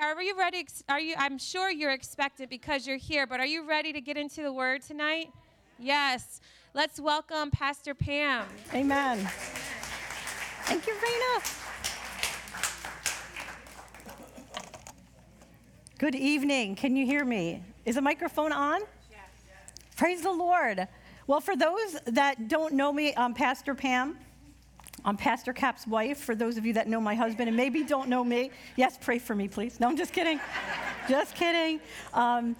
right, are you ready? Are you I'm sure you're expected because you're here, but are you ready to get into the word tonight? Yes. Let's welcome Pastor Pam. Amen. Thank you, Raina. Good evening. Can you hear me? Is the microphone on? Yes. Praise the Lord. Well, for those that don't know me, I'm Pastor Pam. I'm Pastor Cap's wife. For those of you that know my husband and maybe don't know me, yes, pray for me, please. No, I'm just kidding. just kidding. Um,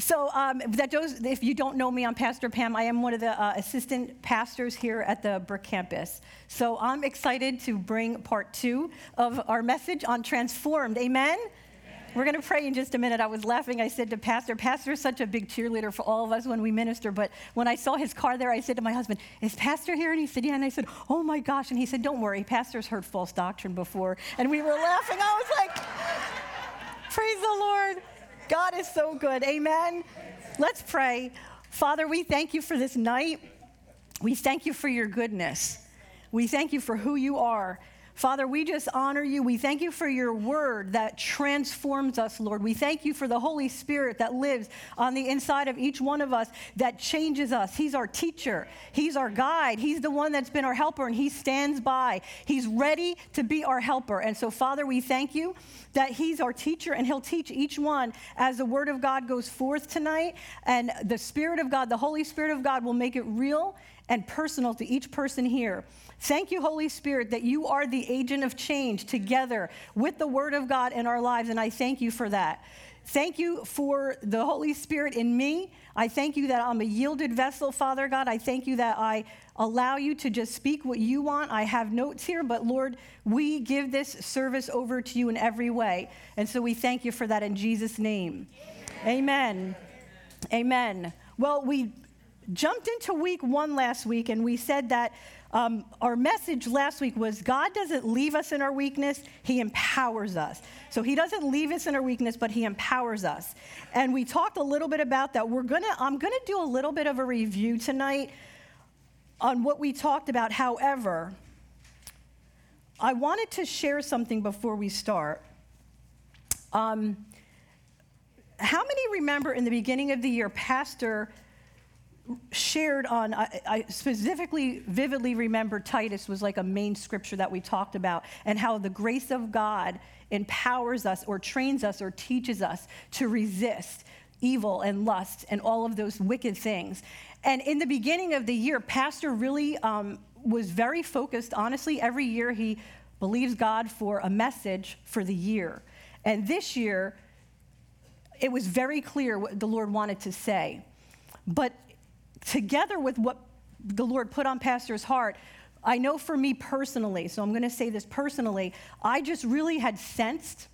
so um, that if you don't know me, I'm Pastor Pam. I am one of the uh, assistant pastors here at the Brick campus. So I'm excited to bring part two of our message on transformed. Amen. We're going to pray in just a minute. I was laughing. I said to Pastor, Pastor is such a big cheerleader for all of us when we minister. But when I saw his car there, I said to my husband, Is Pastor here? And he said, Yeah. And I said, Oh my gosh. And he said, Don't worry. Pastor's heard false doctrine before. And we were laughing. I was like, Praise the Lord. God is so good. Amen. Let's pray. Father, we thank you for this night. We thank you for your goodness. We thank you for who you are. Father, we just honor you. We thank you for your word that transforms us, Lord. We thank you for the Holy Spirit that lives on the inside of each one of us that changes us. He's our teacher, He's our guide, He's the one that's been our helper, and He stands by. He's ready to be our helper. And so, Father, we thank you that He's our teacher and He'll teach each one as the Word of God goes forth tonight. And the Spirit of God, the Holy Spirit of God, will make it real and personal to each person here. Thank you, Holy Spirit, that you are the agent of change together with the Word of God in our lives, and I thank you for that. Thank you for the Holy Spirit in me. I thank you that I'm a yielded vessel, Father God. I thank you that I allow you to just speak what you want. I have notes here, but Lord, we give this service over to you in every way. And so we thank you for that in Jesus' name. Amen. Amen. Well, we jumped into week one last week and we said that um, our message last week was God doesn't leave us in our weakness, He empowers us. So He doesn't leave us in our weakness, but He empowers us. And we talked a little bit about that. We're gonna, I'm gonna do a little bit of a review tonight on what we talked about. However, I wanted to share something before we start. Um, how many remember in the beginning of the year, Pastor shared on, I, I, specifically vividly remember Titus was like a main scripture that we talked about, and how the grace of God empowers us or trains us or teaches us to resist evil and lust and all of those wicked things. And in the beginning of the year, Pastor really um, was very focused. Honestly, every year he believes God for a message for the year. And this year, it was very clear what the Lord wanted to say. But together with what the Lord put on Pastor's heart, I know for me personally, so I'm going to say this personally, I just really had sensed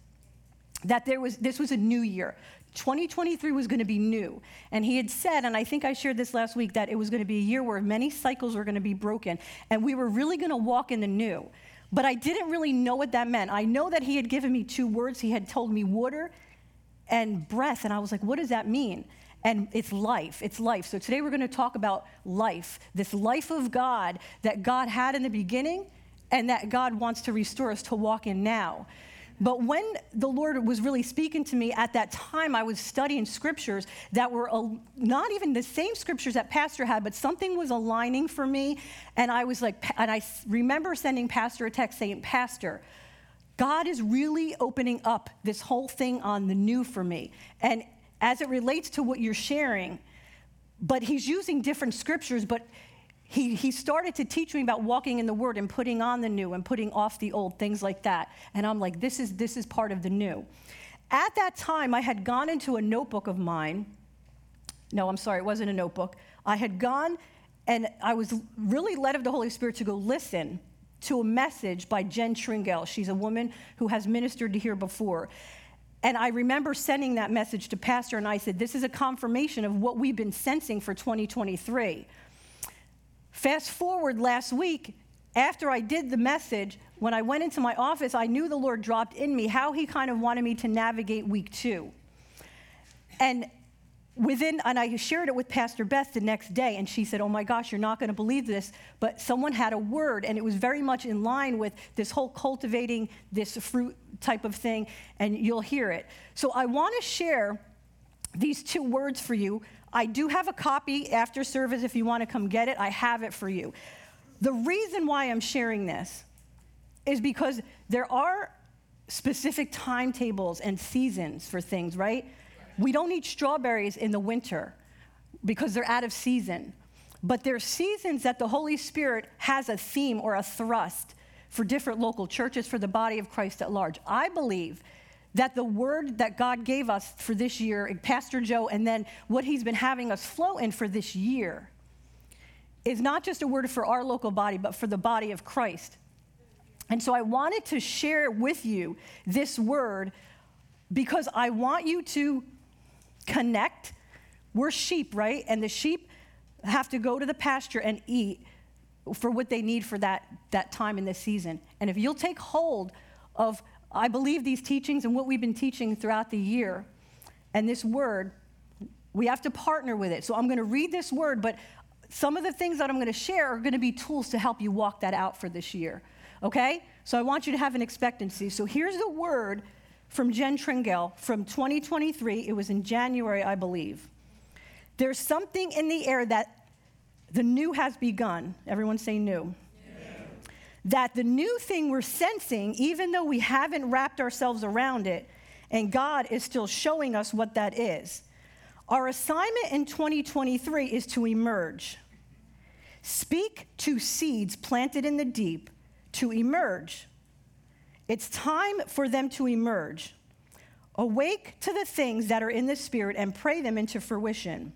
that there was this was a new year. 2023 was going to be new. And he had said, and I think I shared this last week, that it was going to be a year where many cycles were going to be broken and we were really going to walk in the new. But I didn't really know what that meant. I know that he had given me two words. He had told me water and breath. And I was like, what does that mean? And it's life. It's life. So today we're going to talk about life, this life of God that God had in the beginning and that God wants to restore us to walk in now. But when the Lord was really speaking to me at that time, I was studying scriptures that were not even the same scriptures that Pastor had, but something was aligning for me. And I was like, and I remember sending Pastor a text saying, Pastor, God is really opening up this whole thing on the new for me. And as it relates to what you're sharing, but he's using different scriptures, but he, he started to teach me about walking in the word and putting on the new and putting off the old, things like that. And I'm like, this is, this is part of the new. At that time, I had gone into a notebook of mine. No, I'm sorry, it wasn't a notebook. I had gone and I was really led of the Holy Spirit to go listen to a message by Jen Tringale. She's a woman who has ministered to here before. And I remember sending that message to Pastor, and I said, This is a confirmation of what we've been sensing for 2023. Fast forward last week, after I did the message, when I went into my office, I knew the Lord dropped in me how He kind of wanted me to navigate week two. And within, and I shared it with Pastor Beth the next day, and she said, Oh my gosh, you're not going to believe this, but someone had a word, and it was very much in line with this whole cultivating this fruit type of thing, and you'll hear it. So I want to share these two words for you. I do have a copy after service if you want to come get it. I have it for you. The reason why I'm sharing this is because there are specific timetables and seasons for things, right? We don't eat strawberries in the winter because they're out of season. But there are seasons that the Holy Spirit has a theme or a thrust for different local churches, for the body of Christ at large. I believe that the word that God gave us for this year, Pastor Joe, and then what he's been having us flow in for this year, is not just a word for our local body, but for the body of Christ. And so I wanted to share with you this word because I want you to connect. We're sheep, right? And the sheep have to go to the pasture and eat for what they need for that, that time in this season. And if you'll take hold of, I believe, these teachings and what we've been teaching throughout the year, and this word, we have to partner with it. So I'm going to read this word, but some of the things that I'm going to share are going to be tools to help you walk that out for this year. Okay? So I want you to have an expectancy. So here's the word from Jen Tringale from 2023. It was in January, I believe. There's something in the air that the new has begun. Everyone say new. That the new thing we're sensing, even though we haven't wrapped ourselves around it, and God is still showing us what that is. Our assignment in 2023 is to emerge. Speak to seeds planted in the deep to emerge. It's time for them to emerge. Awake to the things that are in the Spirit and pray them into fruition.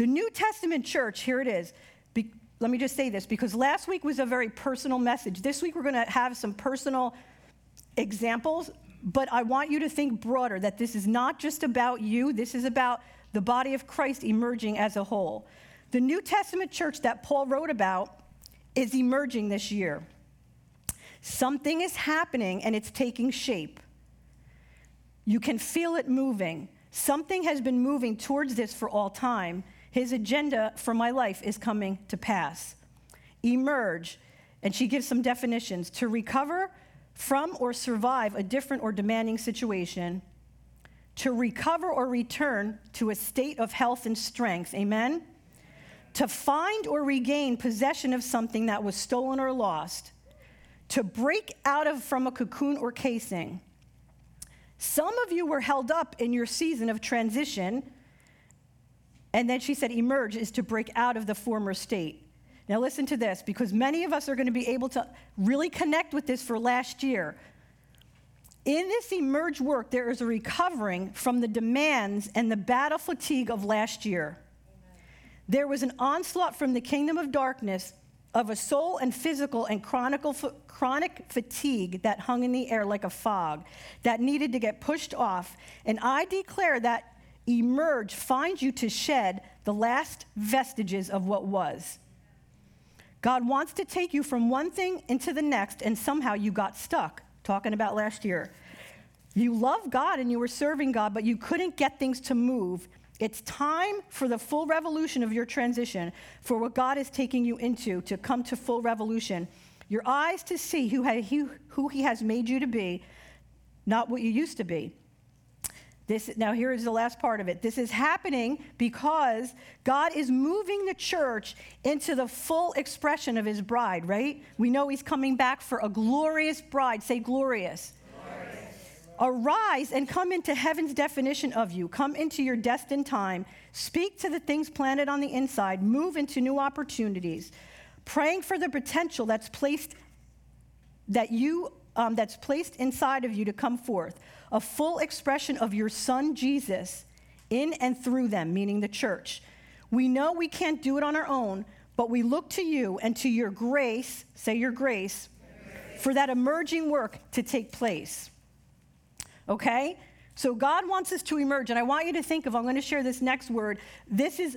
The New Testament church, here it is. Be, let me just say this because last week was a very personal message. This week we're going to have some personal examples, but I want you to think broader that this is not just about you, this is about the body of Christ emerging as a whole. The New Testament church that Paul wrote about is emerging this year. Something is happening and it's taking shape. You can feel it moving. Something has been moving towards this for all time. His agenda for my life is coming to pass. Emerge, and she gives some definitions to recover from or survive a different or demanding situation, to recover or return to a state of health and strength. Amen? to find or regain possession of something that was stolen or lost, to break out of from a cocoon or casing. Some of you were held up in your season of transition. And then she said, emerge is to break out of the former state. Now, listen to this, because many of us are going to be able to really connect with this for last year. In this emerge work, there is a recovering from the demands and the battle fatigue of last year. There was an onslaught from the kingdom of darkness of a soul and physical and chronic fatigue that hung in the air like a fog that needed to get pushed off. And I declare that emerge finds you to shed the last vestiges of what was. God wants to take you from one thing into the next, and somehow you got stuck. Talking about last year. You love God and you were serving God, but you couldn't get things to move it's time for the full revolution of your transition, for what God is taking you into to come to full revolution. Your eyes to see who, he, who He has made you to be, not what you used to be. This, now, here is the last part of it. This is happening because God is moving the church into the full expression of his bride, right? We know he's coming back for a glorious bride. Say, glorious. Arise and come into heaven's definition of you. Come into your destined time. Speak to the things planted on the inside. Move into new opportunities. Praying for the potential that's placed that you um, that's placed inside of you to come forth. A full expression of your son Jesus in and through them, meaning the church. We know we can't do it on our own, but we look to you and to your grace, say your grace, for that emerging work to take place okay? So God wants us to emerge. And I want you to think of, I'm going to share this next word. This is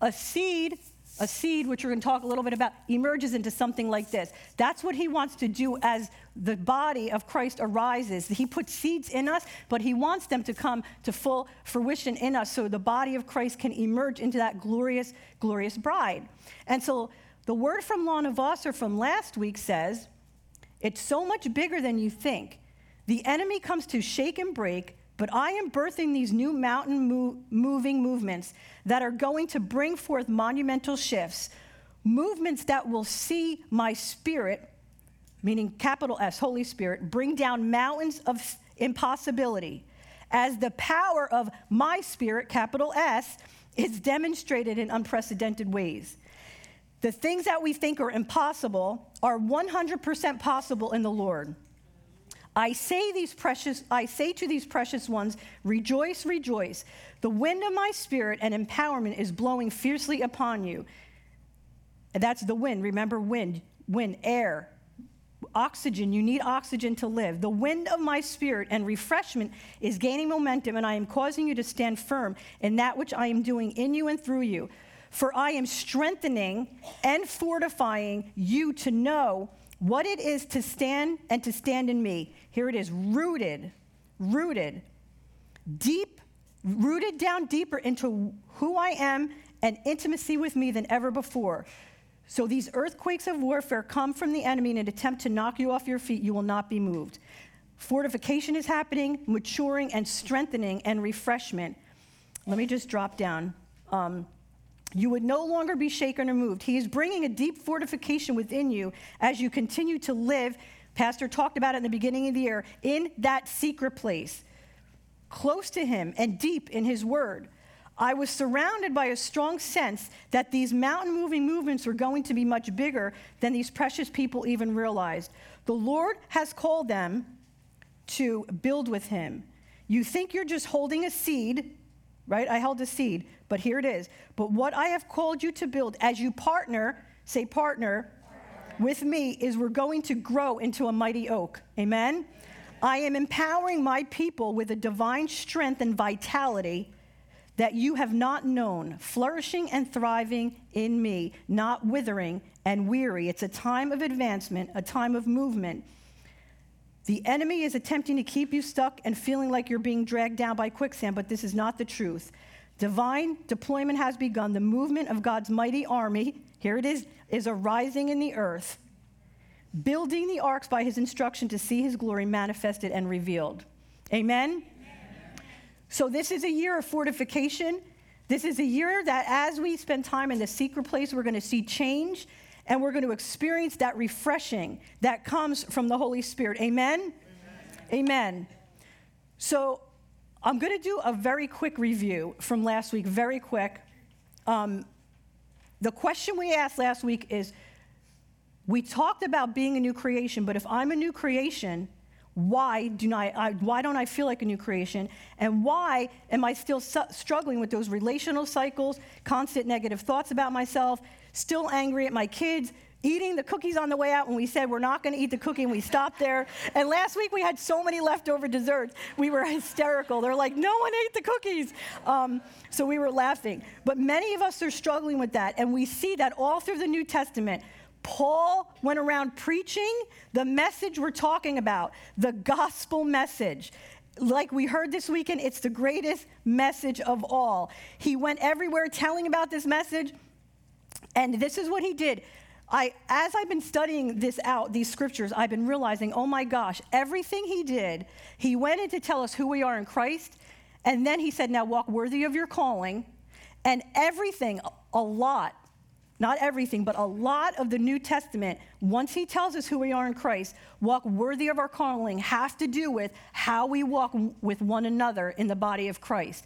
a seed, a seed, which we're going to talk a little bit about, emerges into something like this. That's what he wants to do as the body of Christ arises. He puts seeds in us, but he wants them to come to full fruition in us so the body of Christ can emerge into that glorious, glorious bride. And so the word from Lana Vawser from last week says, It's so much bigger than you think. The enemy comes to shake and break, but I am birthing these new mountain mo- moving movements that are going to bring forth monumental shifts, movements that will see my spirit, meaning capital S, Holy Spirit, bring down mountains of impossibility as the power of my spirit, capital S, is demonstrated in unprecedented ways. The things that we think are impossible are 100% possible in the Lord. I say these precious I say to these precious ones, rejoice, rejoice. The wind of my spirit and empowerment is blowing fiercely upon you. And that's the wind. Remember wind, wind, air, oxygen. You need oxygen to live. The wind of my spirit and refreshment is gaining momentum, and I am causing you to stand firm in that which I am doing in you and through you. For I am strengthening and fortifying you to know what it is to stand and to stand in me. Here it is rooted, rooted, deep, rooted down deeper into who I am and intimacy with me than ever before. So these earthquakes of warfare come from the enemy in an attempt to knock you off your feet. You will not be moved. Fortification is happening, maturing and strengthening and refreshment. Let me just drop down. Um, you would no longer be shaken or moved. He is bringing a deep fortification within you as you continue to live. Pastor talked about it in the beginning of the year in that secret place, close to Him and deep in His Word. I was surrounded by a strong sense that these mountain moving movements were going to be much bigger than these precious people even realized. The Lord has called them to build with Him. You think you're just holding a seed, right? I held a seed, but here it is. But what I have called you to build as you partner, say partner, with me is we're going to grow into a mighty oak. Amen? I am empowering my people with a divine strength and vitality that you have not known, flourishing and thriving in me, not withering and weary. It's a time of advancement, a time of movement. The enemy is attempting to keep you stuck and feeling like you're being dragged down by quicksand, but this is not the truth. Divine deployment has begun. The movement of God's mighty army, here it is, is arising in the earth, building the arks by his instruction to see his glory manifested and revealed. Amen? So, this is a year of fortification. This is a year that as we spend time in the secret place, we're going to see change and we're going to experience that refreshing that comes from the Holy Spirit. Amen? Amen. Amen. So, I'm going to do a very quick review from last week, very quick. Um, the question we asked last week is we talked about being a new creation, but if I'm a new creation, why, do I, I, why don't I feel like a new creation? And why am I still su- struggling with those relational cycles, constant negative thoughts about myself, still angry at my kids, eating the cookies on the way out when we said we're not going to eat the cookie and we stopped there. And last week we had so many leftover desserts. We were hysterical. They're like, no one ate the cookies. Um, so we were laughing. But many of us are struggling with that. And we see that all through the New Testament. Paul went around preaching the message we're talking about, the gospel message. Like we heard this weekend, it's the greatest message of all. He went everywhere telling about this message, and this is what he did. I, as I've been studying this out, these scriptures, I've been realizing, oh my gosh, everything he did, he went in to tell us who we are in Christ, and then he said, now walk worthy of your calling, and everything, a lot, not everything, but a lot of the New Testament, once he tells us who we are in Christ, walk worthy of our calling, have to do with how we walk with one another in the body of Christ,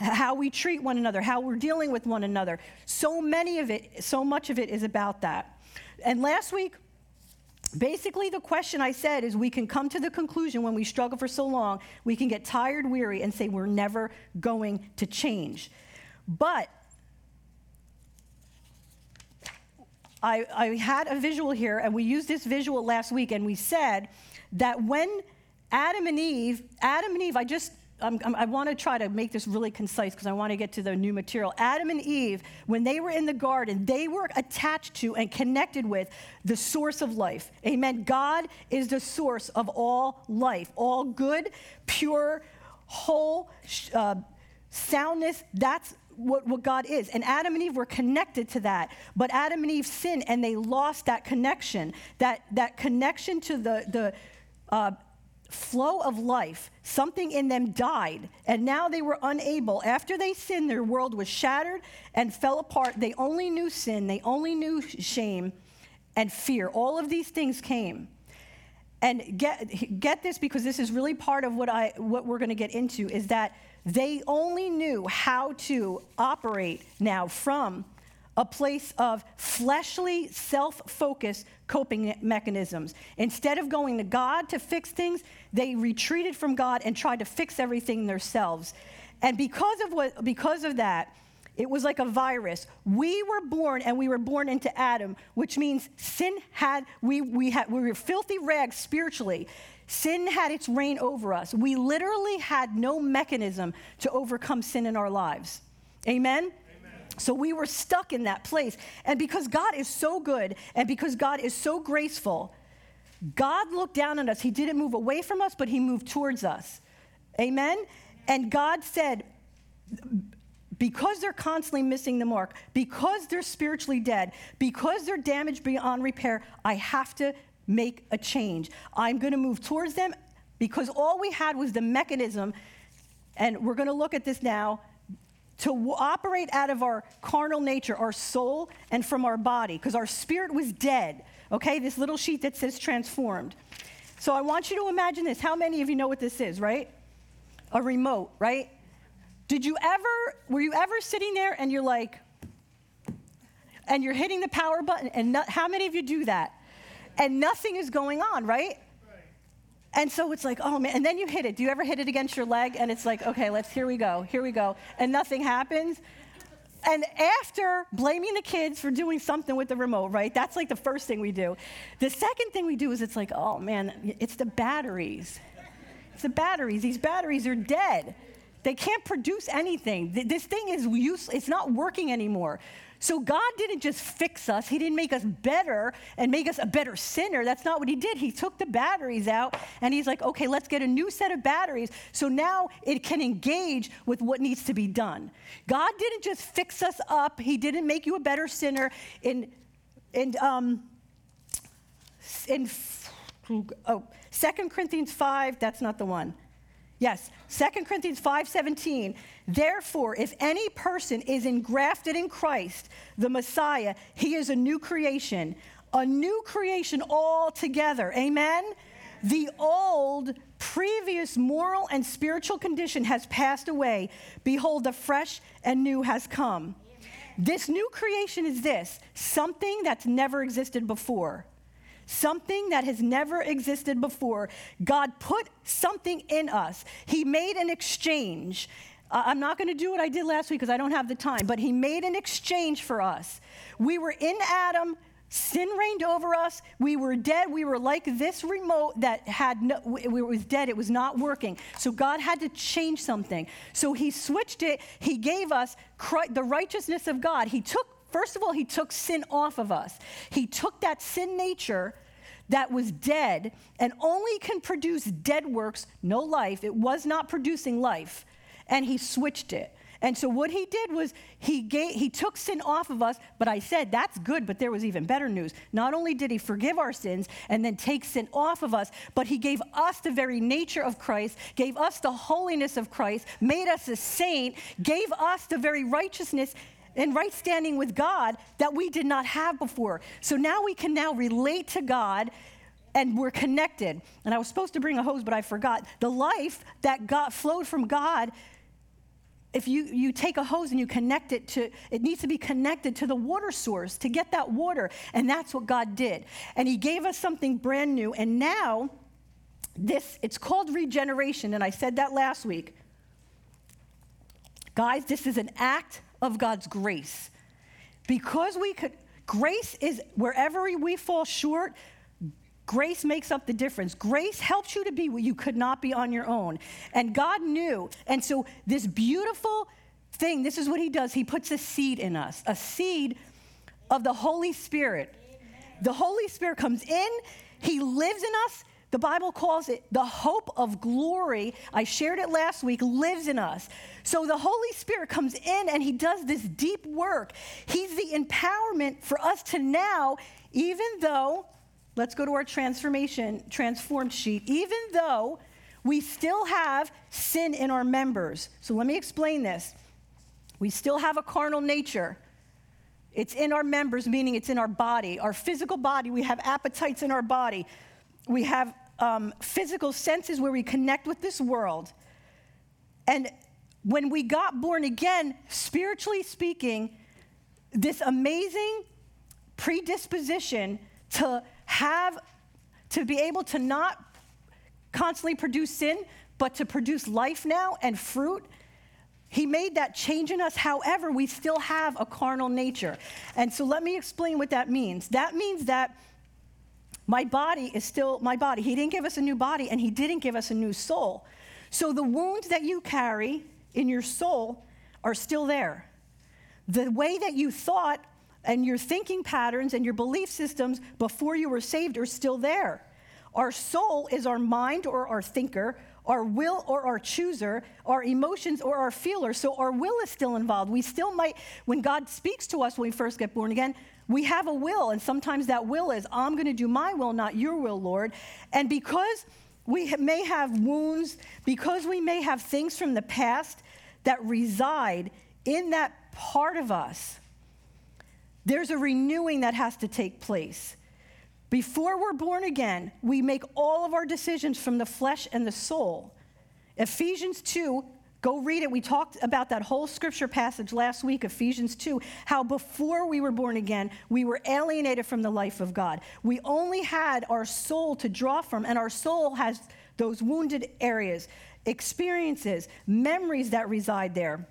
how we treat one another, how we're dealing with one another. So many of it, so much of it is about that. And last week, basically the question I said is we can come to the conclusion when we struggle for so long, we can get tired, weary, and say we're never going to change. But I, I had a visual here, and we used this visual last week, and we said that when Adam and Eve, Adam and Eve, I just, I'm, I'm, i want to try to make this really concise because I want to get to the new material. Adam and Eve, when they were in the garden, they were attached to and connected with the source of life. Amen. God is the source of all life, all good, pure, whole, uh, soundness. That's what, what God is. And Adam and Eve were connected to that. But Adam and Eve sinned and they lost that connection, that, that connection to the, the uh, flow of life. Something in them died. And now they were unable. After they sinned, their world was shattered and fell apart. They only knew sin, they only knew shame and fear. All of these things came. And get, get this because this is really part of what, I, what we're going to get into is that they only knew how to operate now from a place of fleshly, self focused coping mechanisms. Instead of going to God to fix things, they retreated from God and tried to fix everything themselves. And because of, what, because of that, it was like a virus. We were born and we were born into Adam, which means sin had, we, we, had, we were filthy rags spiritually. Sin had its reign over us. We literally had no mechanism to overcome sin in our lives. Amen? So we were stuck in that place. And because God is so good and because God is so graceful, God looked down on us. He didn't move away from us, but He moved towards us. Amen? And God said, because they're constantly missing the mark, because they're spiritually dead, because they're damaged beyond repair, I have to make a change. I'm going to move towards them because all we had was the mechanism, and we're going to look at this now, to operate out of our carnal nature, our soul, and from our body, because our spirit was dead. Okay, this little sheet that says transformed. So I want you to imagine this. How many of you know what this is, right? A remote, right? Did you ever, were you ever sitting there and you're like, and you're hitting the power button, and not, how many of you do that? And nothing is going on, right? And so it's like, oh man, and then you hit it. Do you ever hit it against your leg? And it's like, okay, let's, here we go, here we go. And nothing happens. And after blaming the kids for doing something with the remote, right? That's like the first thing we do. The second thing we do is it's like, oh man, it's the batteries. It's the batteries. These batteries are dead. They can't produce anything. This thing is useless. It's not working anymore. So God didn't just fix us, He didn't make us better and make us a better sinner. That's not what He did. He took the batteries out and He's like, okay, let's get a new set of batteries so now it can engage with what needs to be done. God didn't just fix us up, He didn't make you a better sinner. In, in, um, in oh, 2 Corinthians 5, that's not the one. Yes, 2 Corinthians 5:17. Therefore, if any person is engrafted in Christ, the Messiah, he is a new creation, a new creation altogether. Amen. The old previous moral and spiritual condition has passed away. Behold, the fresh and new has come. This new creation is this something that's never existed before something that has never existed before. God put something in us, He made an exchange. I'm not going to do what I did last week because I don't have the time, but He made an exchange for us. We were in Adam. Sin reigned over us. We were dead. We were like this remote that had no, it was dead. It was not working. So God had to change something. So He switched it. He gave us the righteousness of God. He took First of all, he took sin off of us. He took that sin nature that was dead and only can produce dead works, no life. It was not producing life. And he switched it. And so what he did was he gave, he took sin off of us, but I said that's good, but there was even better news. Not only did he forgive our sins and then take sin off of us, but he gave us the very nature of Christ, gave us the holiness of Christ, made us a saint, gave us the very righteousness and right standing with God that we did not have before. So now we can now relate to God and we're connected. And I was supposed to bring a hose, but I forgot. The life that got flowed from God, if you, you take a hose and you connect it to, it needs to be connected to the water source to get that water. And that's what God did. And He gave us something brand new. And now, this, it's called regeneration. And I said that last week. Guys, this is an act of God's grace. Because we could, grace is wherever we fall short, grace makes up the difference. Grace helps you to be what you could not be on your own. And God knew. And so, this beautiful thing, this is what He does He puts a seed in us, a seed of the Holy Spirit. Amen. The Holy Spirit comes in, He lives in us, The Bible calls it the hope of glory. I shared it last week, lives in us. So the Holy Spirit comes in and he does this deep work. He's the empowerment for us to now, even though, let's go to our transformation, transformed sheet, even though we still have sin in our members. So let me explain this. We still have a carnal nature. It's in our members, meaning it's in our body, our physical body. We have appetites in our body. We have um, physical senses where we connect with this world. And when we got born again, spiritually speaking, this amazing predisposition to have, to be able to not constantly produce sin, but to produce life now and fruit. He made that change in us. However, we still have a carnal nature. And so let me explain what that means. That means that my body is still my body. He didn't give us a new body and He didn't give us a new soul. So the wounds that you carry in your soul are still there. The way that you thought and your thinking patterns and your belief systems before you were saved are still there. Our soul is our mind or our thinker, our will or our chooser, our emotions or our feeler. So our will is still involved. We still might, when God speaks to us when we first get born again, we have a will, and sometimes that will is, I'm going to do my will, not your will, Lord. And because we may have wounds, because we may have things from the past that reside in that part of us, there's a renewing that has to take place. Before we're born again, we make all of our decisions from the flesh and the soul. Ephesians 2 Go read it. We talked about that whole scripture passage last week, Ephesians 2, how before we were born again, we were alienated from the life of God. We only had our soul to draw from, and our soul has those wounded areas, experiences, memories that reside there.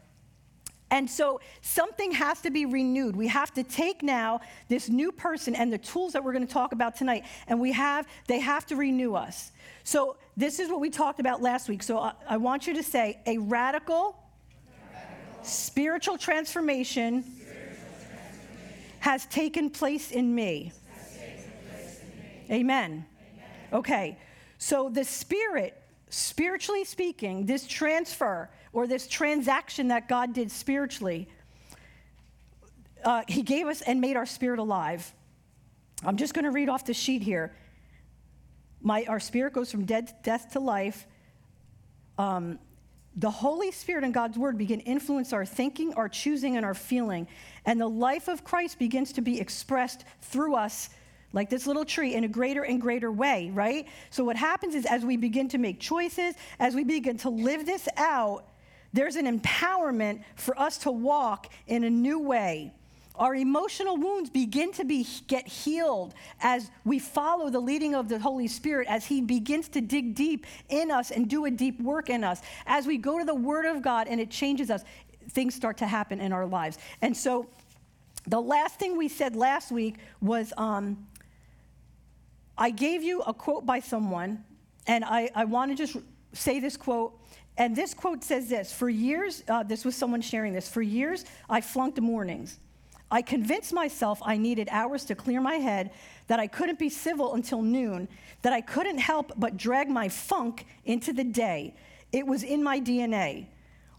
And so something has to be renewed. We have to take now this new person and the tools that we're going to talk about tonight, and we have, they have to renew us. So this is what we talked about last week. So I, I want you to say a radical, radical. Spiritual, transformation spiritual transformation has taken place in me. Place in me. Amen. Amen. Okay. So the spirit, spiritually speaking, this transfer or this transaction that God did spiritually, uh, He gave us and made our spirit alive. I'm just going to read off the sheet here. My, our spirit goes from dead, death to life. Um, the Holy Spirit and God's Word begin to influence our thinking, our choosing, and our feeling. And the life of Christ begins to be expressed through us, like this little tree, in a greater and greater way, right? So, what happens is as we begin to make choices, as we begin to live this out, there's an empowerment for us to walk in a new way. Our emotional wounds begin to be, get healed as we follow the leading of the Holy Spirit, as He begins to dig deep in us and do a deep work in us. As we go to the Word of God and it changes us, things start to happen in our lives. And so, the last thing we said last week was um, I gave you a quote by someone, and I, I want to just say this quote and this quote says this For years, uh, this was someone sharing this, for years, I flunked mornings. I convinced myself I needed hours to clear my head, that I couldn't be civil until noon, that I couldn't help but drag my funk into the day. It was in my DNA.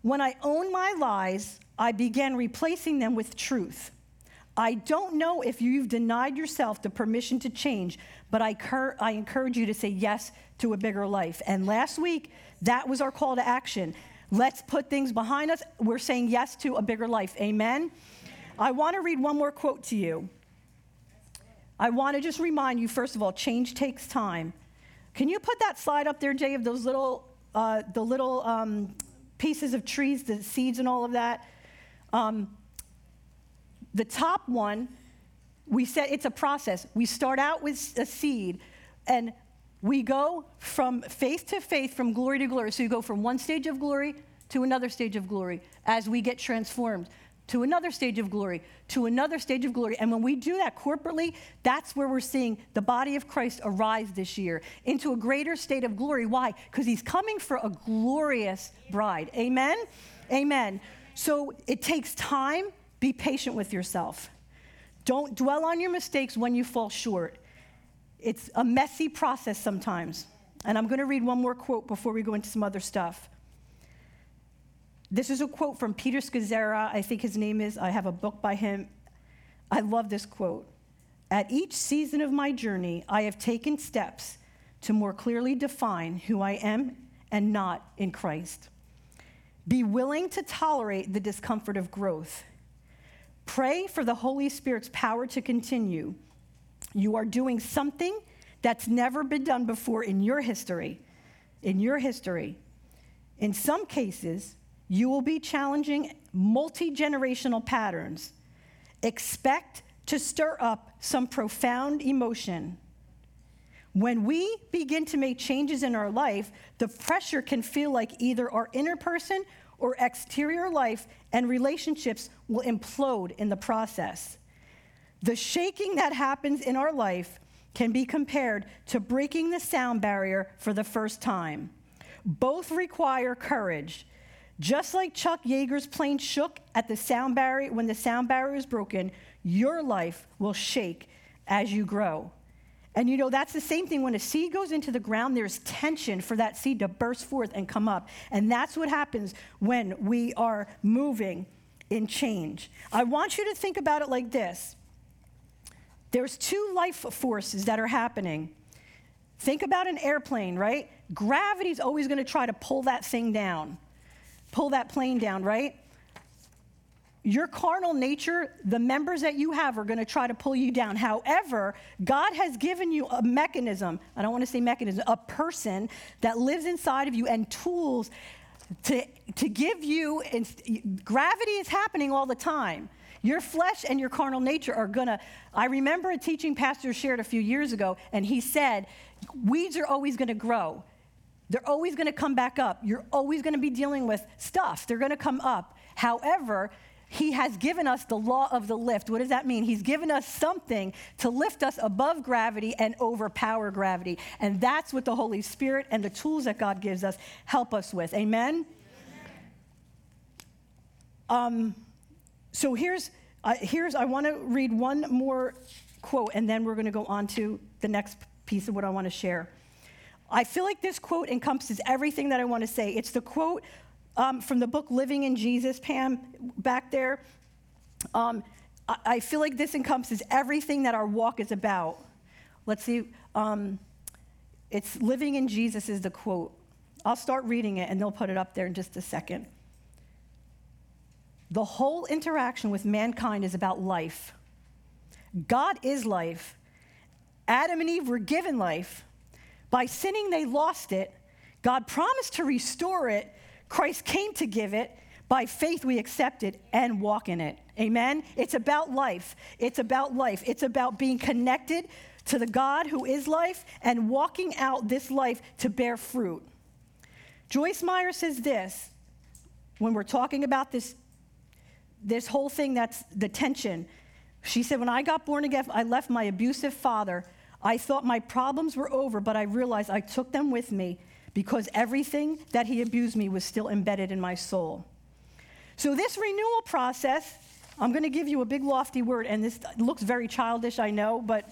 When I owned my lies, I began replacing them with truth. I don't know if you've denied yourself the permission to change, but I, cur- I encourage you to say yes to a bigger life. And last week, that was our call to action. Let's put things behind us. We're saying yes to a bigger life. Amen. I want to read one more quote to you. I want to just remind you, first of all, change takes time. Can you put that slide up there, Jay, of those little, uh, the little um, pieces of trees, the seeds, and all of that? Um, the top one, we said it's a process. We start out with a seed, and we go from faith to faith, from glory to glory. So you go from one stage of glory to another stage of glory as we get transformed, to another stage of glory, to another stage of glory. And when we do that corporately, that's where we're seeing the body of Christ arise this year into a greater state of glory. Why? Because he's coming for a glorious bride. Amen? Amen. So it takes time. Be patient with yourself. Don't dwell on your mistakes when you fall short. it's a messy process sometimes. And I'm going to read one more quote before we go into some other stuff. This is a quote from Peter Scazzero. I think his name is. I have a book by him. I love this quote. At each season of my journey, I have taken steps to more clearly define who I am and not in Christ. Be willing to tolerate the discomfort of growth. Pray for the Holy Spirit's power to continue. You are doing something that's never been done before in your history. In your history. In some cases, you will be challenging multi generational patterns. Expect to stir up some profound emotion. When we begin to make changes in our life, the pressure can feel like either our inner person or exterior life and relationships will implode in the process. The shaking that happens in our life can be compared to breaking the sound barrier for the first time. Both require courage. Just like Chuck Yeager's plane shook at the sound barrier when the sound barrier is broken, your life will shake as you grow. And you know, that's the same thing when a seed goes into the ground, there's tension for that seed to burst forth and come up. And that's what happens when we are moving in change. I want you to think about it like this there's two life forces that are happening. Think about an airplane, right? Gravity's always going to try to pull that thing down, pull that plane down, right? Your carnal nature, the members that you have are going to try to pull you down. However, God has given you a mechanism, I don't want to say mechanism, a person that lives inside of you and tools to, to give you, gravity is happening all the time. Your flesh and your carnal nature are gonna. I remember a teaching pastor shared a few years ago, and he said, Weeds are always gonna grow. They're always gonna come back up. You're always gonna be dealing with stuff. They're gonna come up. However, he has given us the law of the lift. What does that mean? He's given us something to lift us above gravity and overpower gravity. And that's what the Holy Spirit and the tools that God gives us help us with. Amen? Um, so here's, uh, here's I want to read one more quote, and then we're going to go on to the next piece of what I want to share. I feel like this quote encompasses everything that I want to say. It's the quote um, from the book Living in Jesus, Pam, back there. Um, I, I, feel like this encompasses everything that our walk is about. Let's see. Um, it's Living in Jesus is the quote. I'll start reading it and they'll put it up there in just a second. The whole interaction with mankind is about life. God is life. Adam and Eve were given life. By sinning, they lost it. God promised to restore it, Christ came to give it. By faith, we accept it and walk in it. Amen? It's about life. It's about life. It's about being connected to the God who is life and walking out this life to bear fruit. Joyce Meyer says this when we're talking about this, this whole thing that's the tension. She said, When I got born again, I left my abusive father. I thought my problems were over, but I realized I took them with me because everything that he abused me was still embedded in my soul. So, this renewal process, I'm going to give you a big lofty word, and this looks very childish, I know, but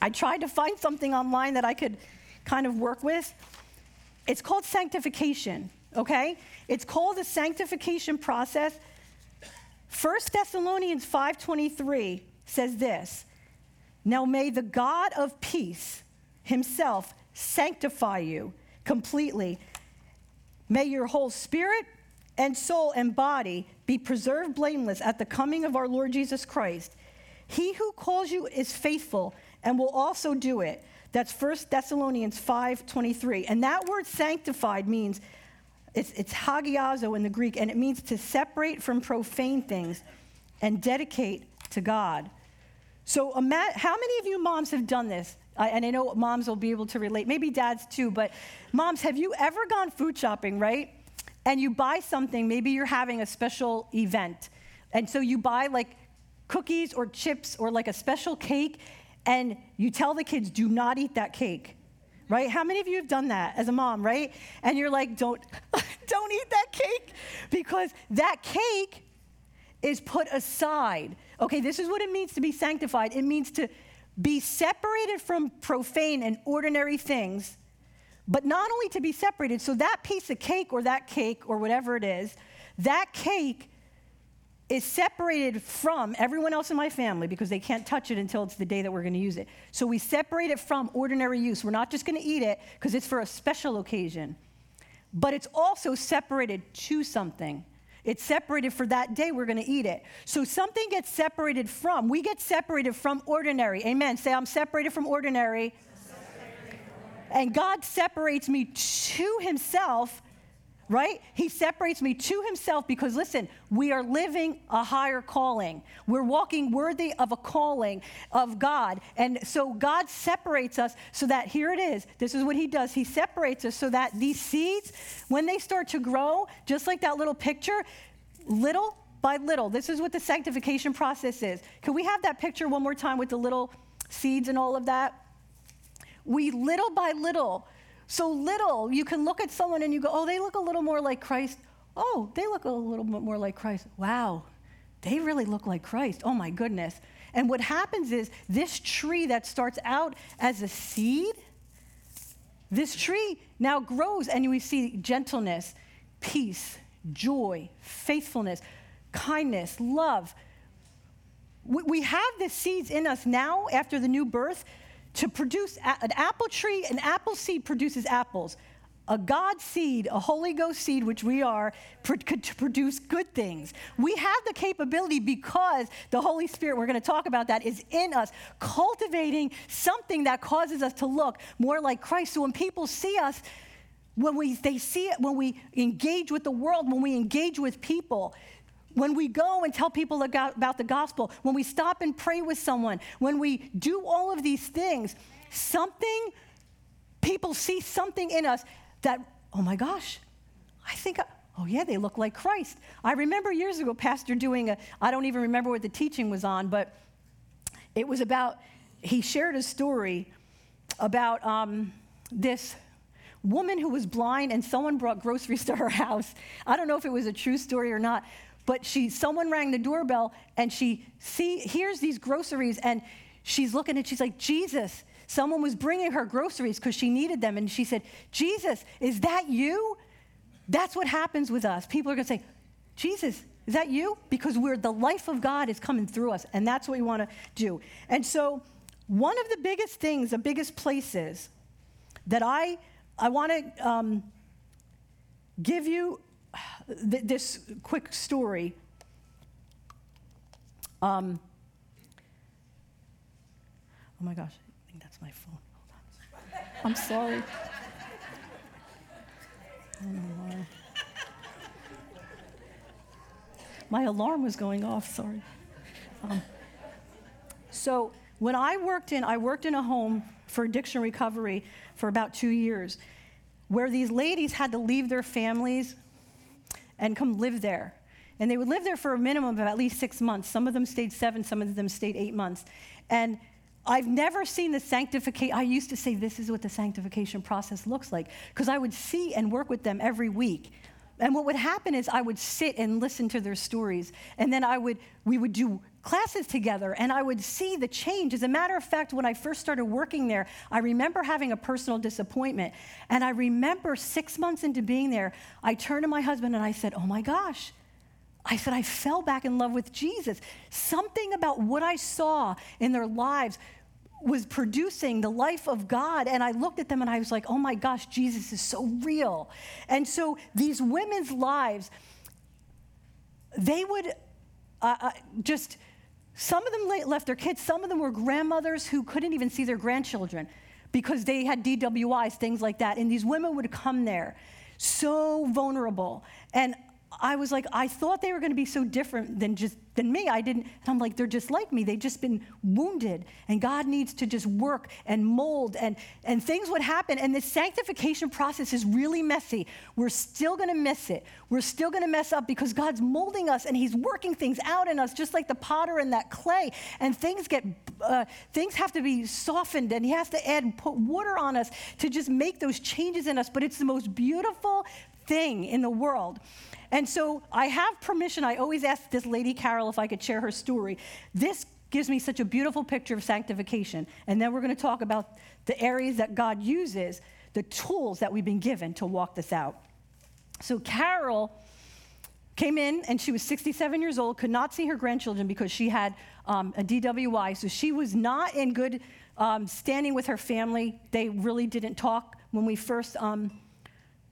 I tried to find something online that I could kind of work with. It's called sanctification, okay? It's called the sanctification process. 1 Thessalonians 5:23 says this. Now may the God of peace himself sanctify you completely. May your whole spirit and soul and body be preserved blameless at the coming of our Lord Jesus Christ. He who calls you is faithful and will also do it. That's 1 Thessalonians 5:23. And that word sanctified means it's, it's hagiazo in the Greek, and it means to separate from profane things and dedicate to God. So, how many of you moms have done this? I, and I know moms will be able to relate, maybe dads too, but moms, have you ever gone food shopping, right? And you buy something, maybe you're having a special event. And so you buy like cookies or chips or like a special cake, and you tell the kids, do not eat that cake. Right? How many of you have done that as a mom, right? And you're like, don't, don't eat that cake because that cake is put aside. Okay, this is what it means to be sanctified. It means to be separated from profane and ordinary things, but not only to be separated, so that piece of cake or that cake or whatever it is, that cake is separated from everyone else in my family because they can't touch it until it's the day that we're going to use it. So we separate it from ordinary use. We're not just going to eat it because it's for a special occasion, but it's also separated to something. It's separated for that day, we're going to eat it. So something gets separated from, we get separated from ordinary. Amen. Say, I'm separated from ordinary. And God separates me to Himself right? He separates me to himself because, listen, we are living a higher calling. We're walking worthy of a calling of God. And so God separates us so that here it is. This is what he does. He separates us so that these seeds, when they start to grow, just like that little picture, little by little, this is what the sanctification process is. Can we have that picture one more time with the little seeds and all of that? We little by little, so little, you can look at someone and you go, oh, they look a little more like Christ. Oh, they look a little bit more like Christ. Wow, they really look like Christ. Oh my goodness. And what happens is this tree that starts out as a seed, this tree now grows and we see gentleness, peace, joy, faithfulness, kindness, love. We have the seeds in us now after the new birth to produce an apple tree, an apple seed produces apples. A God seed, a Holy Ghost seed, which we are, could produce good things. We have the capability because the Holy Spirit, we're going to talk about that, is in us, cultivating something that causes us to look more like Christ. So when people see us, when we, they see it, when we engage with the world, when we engage with people, when we go and tell people about the gospel, when we stop and pray with someone, when we do all of these things, something, people see something in us that, oh my gosh, I think, oh yeah, they look like Christ. I remember years ago, Pastor doing a, I don't even remember what the teaching was on, but it was about, he shared a story about um, this woman who was blind and someone brought groceries to her house. I don't know if it was a true story or not, but she, someone rang the doorbell and she see, hears these groceries and she's looking and she's like, Jesus, someone was bringing her groceries because she needed them. And she said, Jesus, is that you? That's what happens with us. People are going to say, Jesus, is that you? Because we're the life of God is coming through us, and that's what we want to do. And so, one of the biggest things, the biggest places that I I want to um, give you th- this quick story. Um, oh my gosh, I think that's my phone. I'm sorry. My alarm was going off, sorry. Um, so when I worked in, I worked in a home for addiction recovery for about two years, where these ladies had to leave their families and come live there. And they would live there for a minimum of at least six months. Some of them stayed seven, some of them stayed eight months. And I've never seen the sanctification. I used to say this is what the sanctification process looks like because I would see and work with them every week. And what would happen is I would sit and listen to their stories, and then I would we would do classes together and I would see the change. As a matter of fact, when I first started working there, I remember having a personal disappointment. And I remember six months into being there, I turned to my husband and I said, Oh my gosh. I said, I fell back in love with Jesus. Something about what I saw in their lives was producing the life of God. And I looked at them and I was like, oh my gosh, Jesus is so real. And so these women's lives, they would uh, uh, just some of them left their kids, some of them were grandmothers who couldn't even see their grandchildren because they had DWIs, things like that. And these women would come there so vulnerable. And I was like, I thought they were going to be so different than just than me. I didn't, and I'm like, they're just like me. They've just been wounded, and God needs to just work and mold, and and things would happen. And this sanctification process is really messy. We're still going to miss it. We're still going to mess up because God's molding us, and He's working things out in us, just like the potter in that clay. And things get, uh, things have to be softened, and He has to add put water on us to just make those changes in us. But it's the most beautiful thing in the world. And so I have permission. I always ask this lady, Carol, if I could share her story. This gives me such a beautiful picture of sanctification. And then we're going to talk about the areas that God uses, the tools that we've been given to walk this out. So, Carol came in and she was 67 years old, could not see her grandchildren because she had um, a DWI. So, she was not in good um, standing with her family. They really didn't talk when we first. Um,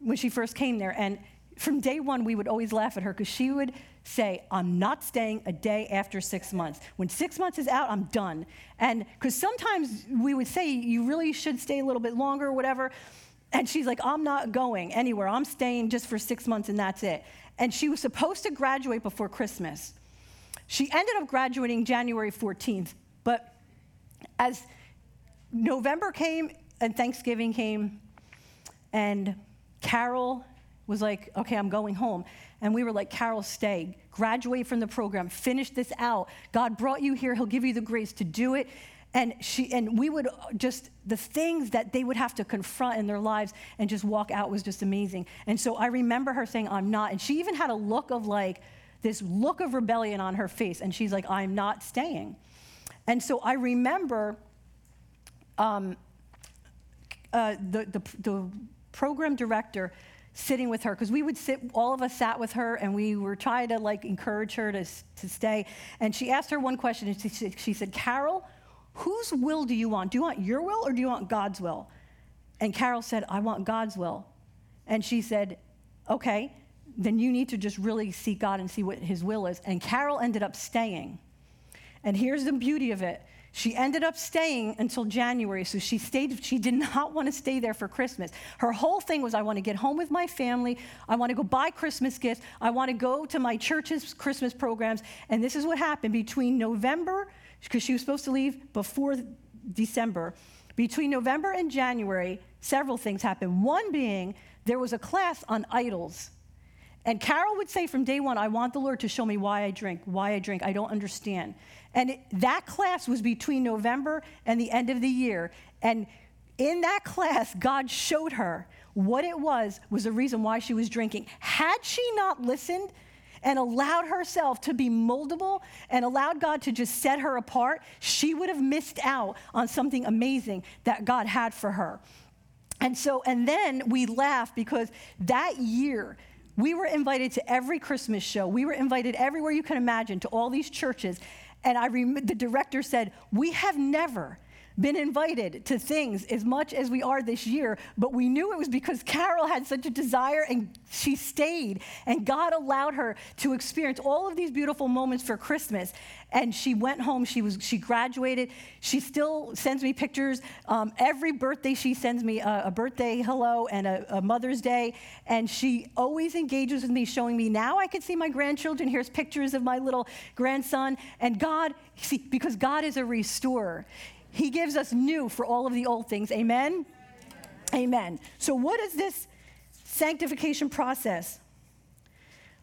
when she first came there. And from day one, we would always laugh at her because she would say, I'm not staying a day after six months. When six months is out, I'm done. And because sometimes we would say, you really should stay a little bit longer or whatever. And she's like, I'm not going anywhere. I'm staying just for six months and that's it. And she was supposed to graduate before Christmas. She ended up graduating January 14th. But as November came and Thanksgiving came, and Carol was like, okay, I'm going home. And we were like, Carol, stay, graduate from the program, finish this out. God brought you here, He'll give you the grace to do it. And she and we would just the things that they would have to confront in their lives and just walk out was just amazing. And so I remember her saying, I'm not. And she even had a look of like this look of rebellion on her face. And she's like, I'm not staying. And so I remember um, uh, the, the, the program director sitting with her because we would sit all of us sat with her and we were trying to like encourage her to, to stay. And she asked her one question and she, she said carol whose will do you want? Do you want your will or do you want god's will? And carol said i want god's will. And she said okay then you need to just really seek god and see what his will is. And carol ended up staying. And here's the beauty of it she ended up staying until January, so she stayed. She did not want to stay there for Christmas. Her whole thing was, I want to get home with my family. I want to go buy Christmas gifts. I want to go to my church's Christmas programs. And this is what happened between November, because she was supposed to leave before December. Between November and January, several things happened. One being there was a class on idols. And Carol would say from day one, I want the Lord to show me why I drink, why I drink. I don't understand. And it, that class was between November and the end of the year. And in that class, God showed her what it was, was the reason why she was drinking. Had she not listened and allowed herself to be moldable and allowed God to just set her apart, she would have missed out on something amazing that God had for her. And so, and then we laugh because that year, we were invited to every Christmas show. We were invited everywhere you can imagine to all these churches. And I rem- the director said, We have never been invited to things as much as we are this year, but we knew it was because Carol had such a desire and she stayed, and God allowed her to experience all of these beautiful moments for Christmas. And she went home, she, was, she graduated. She still sends me pictures. Um, every birthday, she sends me a, a birthday hello and a, a Mother's Day. And she always engages with me, showing me now I can see my grandchildren. Here's pictures of my little grandson. And God, see, because God is a restorer. He gives us new for all of the old things. Amen? Amen. So, what is this sanctification process?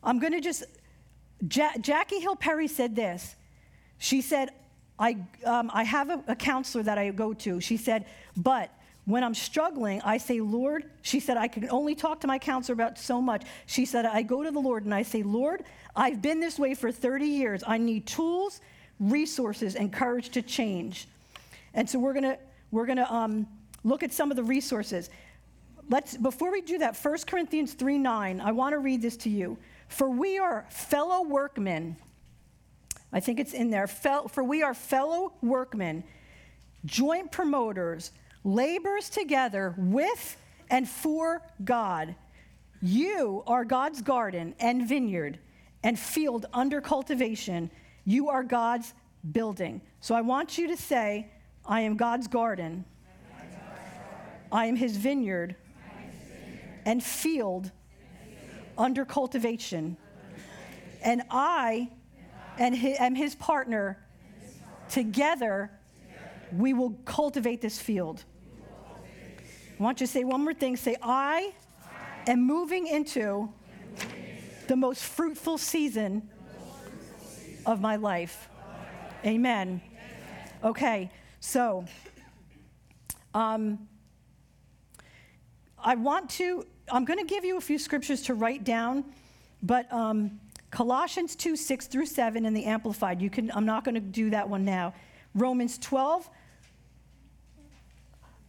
I'm going to just, ja- Jackie Hill Perry said this. She said, I, um, I have a, a counselor that I go to. She said, but when I'm struggling, I say, Lord, she said, I can only talk to my counselor about so much. She said, I go to the Lord and I say, Lord, I've been this way for 30 years. I need tools, resources, and courage to change. And so we're gonna we're gonna um, look at some of the resources. Let's before we do that, 1 Corinthians 3 9, I want to read this to you. For we are fellow workmen. I think it's in there. For we are fellow workmen, joint promoters, labors together with and for God. You are God's garden and vineyard and field under cultivation. You are God's building. So I want you to say, I am God's garden. I am his vineyard and field under cultivation. And I and am his partner. Together, we will cultivate this field. I want you to say one more thing. Say, I am moving into the most fruitful season of my life. Amen. Okay. So, um, I want to, I'm going to give you a few scriptures to write down, but um, Colossians 2 6 through 7 in the Amplified. You can, I'm not going to do that one now. Romans 12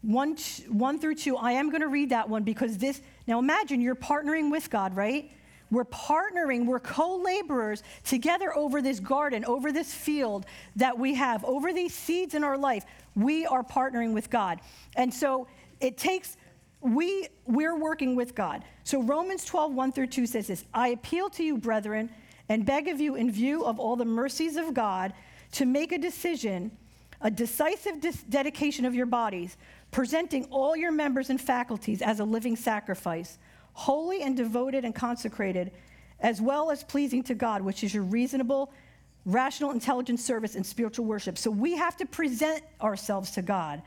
1, 1 through 2. I am going to read that one because this, now imagine you're partnering with God, right? We're partnering, we're co laborers together over this garden, over this field that we have, over these seeds in our life. We are partnering with God. And so it takes, we, we're working with God. So Romans 12, 1 through 2 says this I appeal to you, brethren, and beg of you, in view of all the mercies of God, to make a decision, a decisive dis- dedication of your bodies, presenting all your members and faculties as a living sacrifice holy and devoted and consecrated, as well as pleasing to God, which is your reasonable, rational, intelligent service and spiritual worship. So we have to present ourselves to God.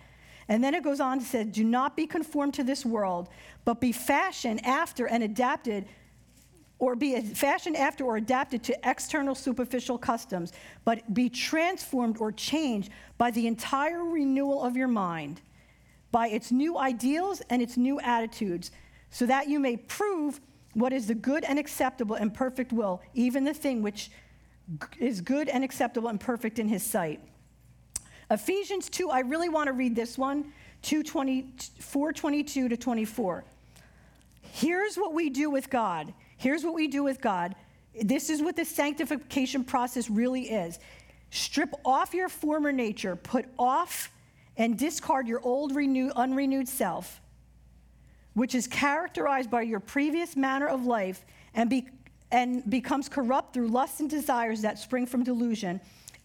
And then it goes on to say, Do not be conformed to this world, but be fashioned after and adapted, or be fashioned after or adapted to external superficial customs, but be transformed or changed by the entire renewal of your mind, by its new ideals and its new attitudes so that you may prove what is the good and acceptable and perfect will, even the thing which is good and acceptable and perfect in his sight. Ephesians 2, I really want to read this one, 422 to 24. Here's what we do with God. Here's what we do with God. This is what the sanctification process really is. Strip off your former nature, put off and discard your old renew, unrenewed self which is characterized by your previous manner of life and, be, and becomes corrupt through lusts and desires that spring from delusion.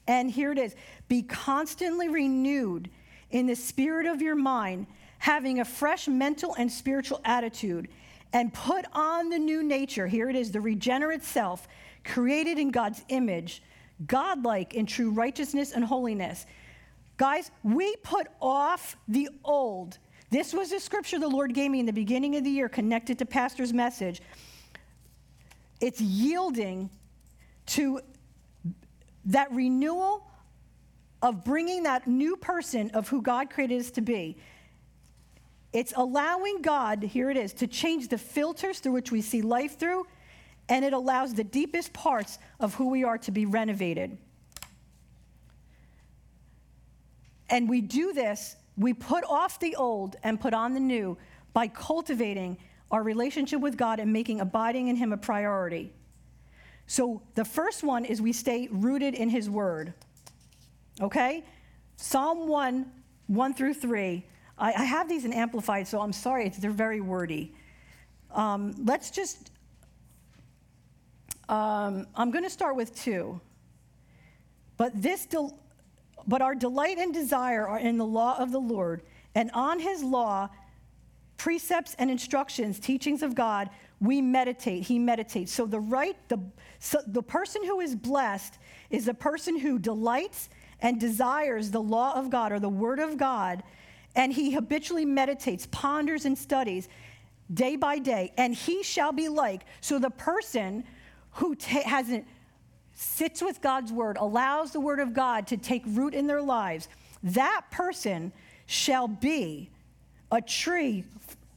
And here it is be constantly renewed in the spirit of your mind, having a fresh mental and spiritual attitude, and put on the new nature. Here it is the regenerate self, created in God's image, godlike in true righteousness and holiness. Guys, we put off the old this was a scripture the Lord gave me in the beginning of the year connected to Pastor's message. It's yielding to that renewal of bringing that new person of who God created us to be. It's allowing God, here it is, to change the filters through which we see life through, and it allows the deepest parts of who we are to be renovated. And we do this we put off the old and put on the new by cultivating our relationship with God and making abiding in Him a priority. So the first one is we stay rooted in His Word. Okay? Psalm 1, 1 through 3. I, I have these in Amplified, so I'm sorry, they're very wordy. Um, let's just, um, I'm going to start with two. But this, del- but our delight and desire are in the law of the Lord, and on his law, precepts and instructions, teachings of God, we meditate. He meditates. So the right, the, so the person who is blessed is a person who delights and desires the law of God or the word of God, and he habitually meditates, ponders, and studies day by day, and he shall be like. So the person who ta- hasn't sits with God's word, allows the word of God to take root in their lives, that person shall be a tree,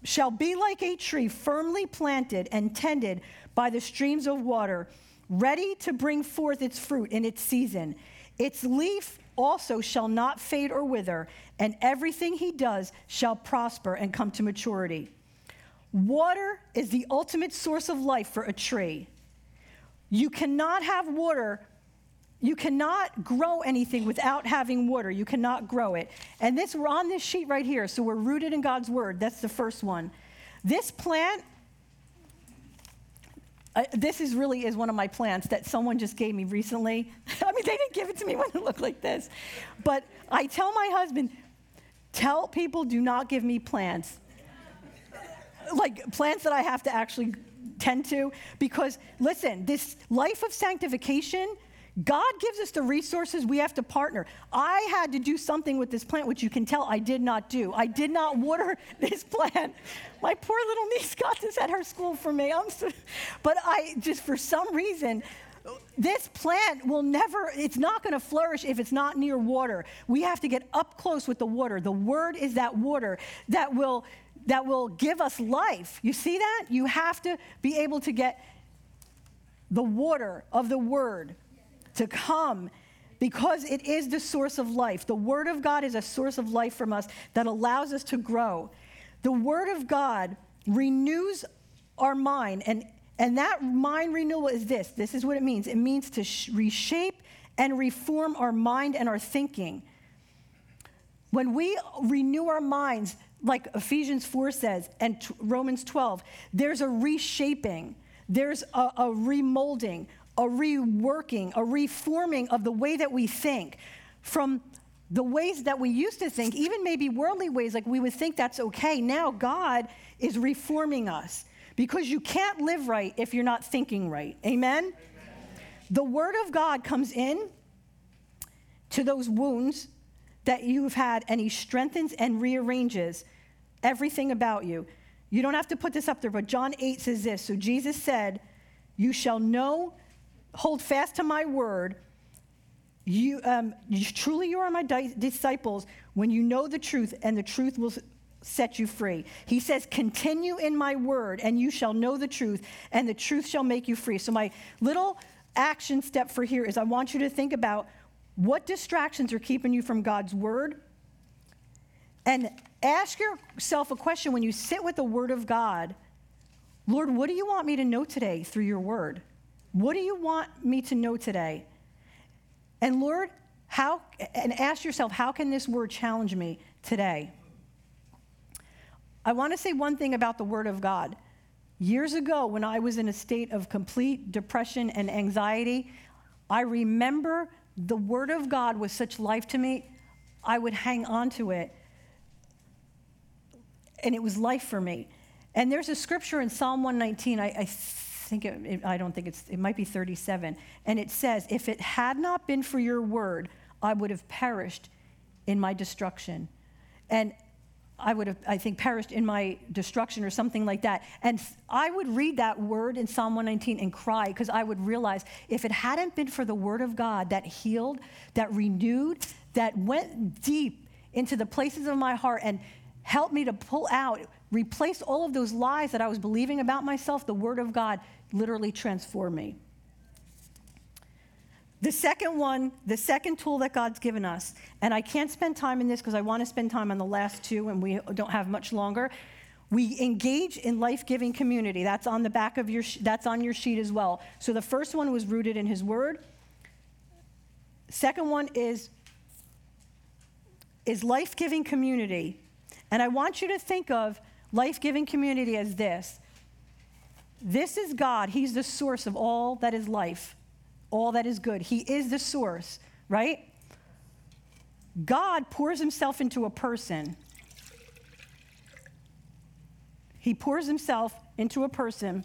shall be like a tree firmly planted and tended by the streams of water, ready to bring forth its fruit in its season. Its leaf also shall not fade or wither, and everything he does shall prosper and come to maturity. Water is the ultimate source of life for a tree. You cannot have water. You cannot grow anything without having water. You cannot grow it. And this, we're on this sheet right here. So we're rooted in God's word. That's the first one. This plant, uh, this is really is one of my plants that someone just gave me recently. I mean, they didn't give it to me when it looked like this. But I tell my husband, tell people do not give me plants. Like plants that I have to actually tend to. Because listen, this life of sanctification, God gives us the resources, we have to partner. I had to do something with this plant, which you can tell I did not do. I did not water this plant. My poor little niece got this at her school for me. So, but I just, for some reason, this plant will never, it's not going to flourish if it's not near water. We have to get up close with the water. The word is that water that will that will give us life. You see that? You have to be able to get the water of the word to come because it is the source of life. The word of God is a source of life from us that allows us to grow. The word of God renews our mind and and that mind renewal is this. This is what it means. It means to sh- reshape and reform our mind and our thinking. When we renew our minds, like Ephesians 4 says and t- Romans 12, there's a reshaping, there's a, a remolding, a reworking, a reforming of the way that we think from the ways that we used to think, even maybe worldly ways, like we would think that's okay. Now God is reforming us because you can't live right if you're not thinking right. Amen? Amen? The Word of God comes in to those wounds that you've had, and He strengthens and rearranges everything about you. You don't have to put this up there, but John 8 says this. So Jesus said, You shall know, hold fast to my word. You, um, you, truly you are my di- disciples when you know the truth, and the truth will set you free. He says, Continue in my word, and you shall know the truth, and the truth shall make you free. So, my little action step for here is I want you to think about what distractions are keeping you from God's word. And ask yourself a question when you sit with the word of God Lord, what do you want me to know today through your word? What do you want me to know today? And Lord, how, and ask yourself, how can this word challenge me today? I want to say one thing about the Word of God. Years ago, when I was in a state of complete depression and anxiety, I remember the Word of God was such life to me, I would hang on to it. And it was life for me. And there's a scripture in Psalm 119, I, I think it, it, I don't think it's, it might be 37. And it says, If it had not been for your word, I would have perished in my destruction. And I would have, I think, perished in my destruction or something like that. And I would read that word in Psalm 119 and cry because I would realize if it hadn't been for the word of God that healed, that renewed, that went deep into the places of my heart and helped me to pull out, replace all of those lies that I was believing about myself, the word of God literally transformed me. The second one, the second tool that God's given us, and I can't spend time in this because I want to spend time on the last two and we don't have much longer. We engage in life-giving community. That's on the back of your that's on your sheet as well. So the first one was rooted in his word. Second one is is life-giving community. And I want you to think of life-giving community as this. This is God. He's the source of all that is life all that is good. He is the source, right? God pours himself into a person. He pours himself into a person.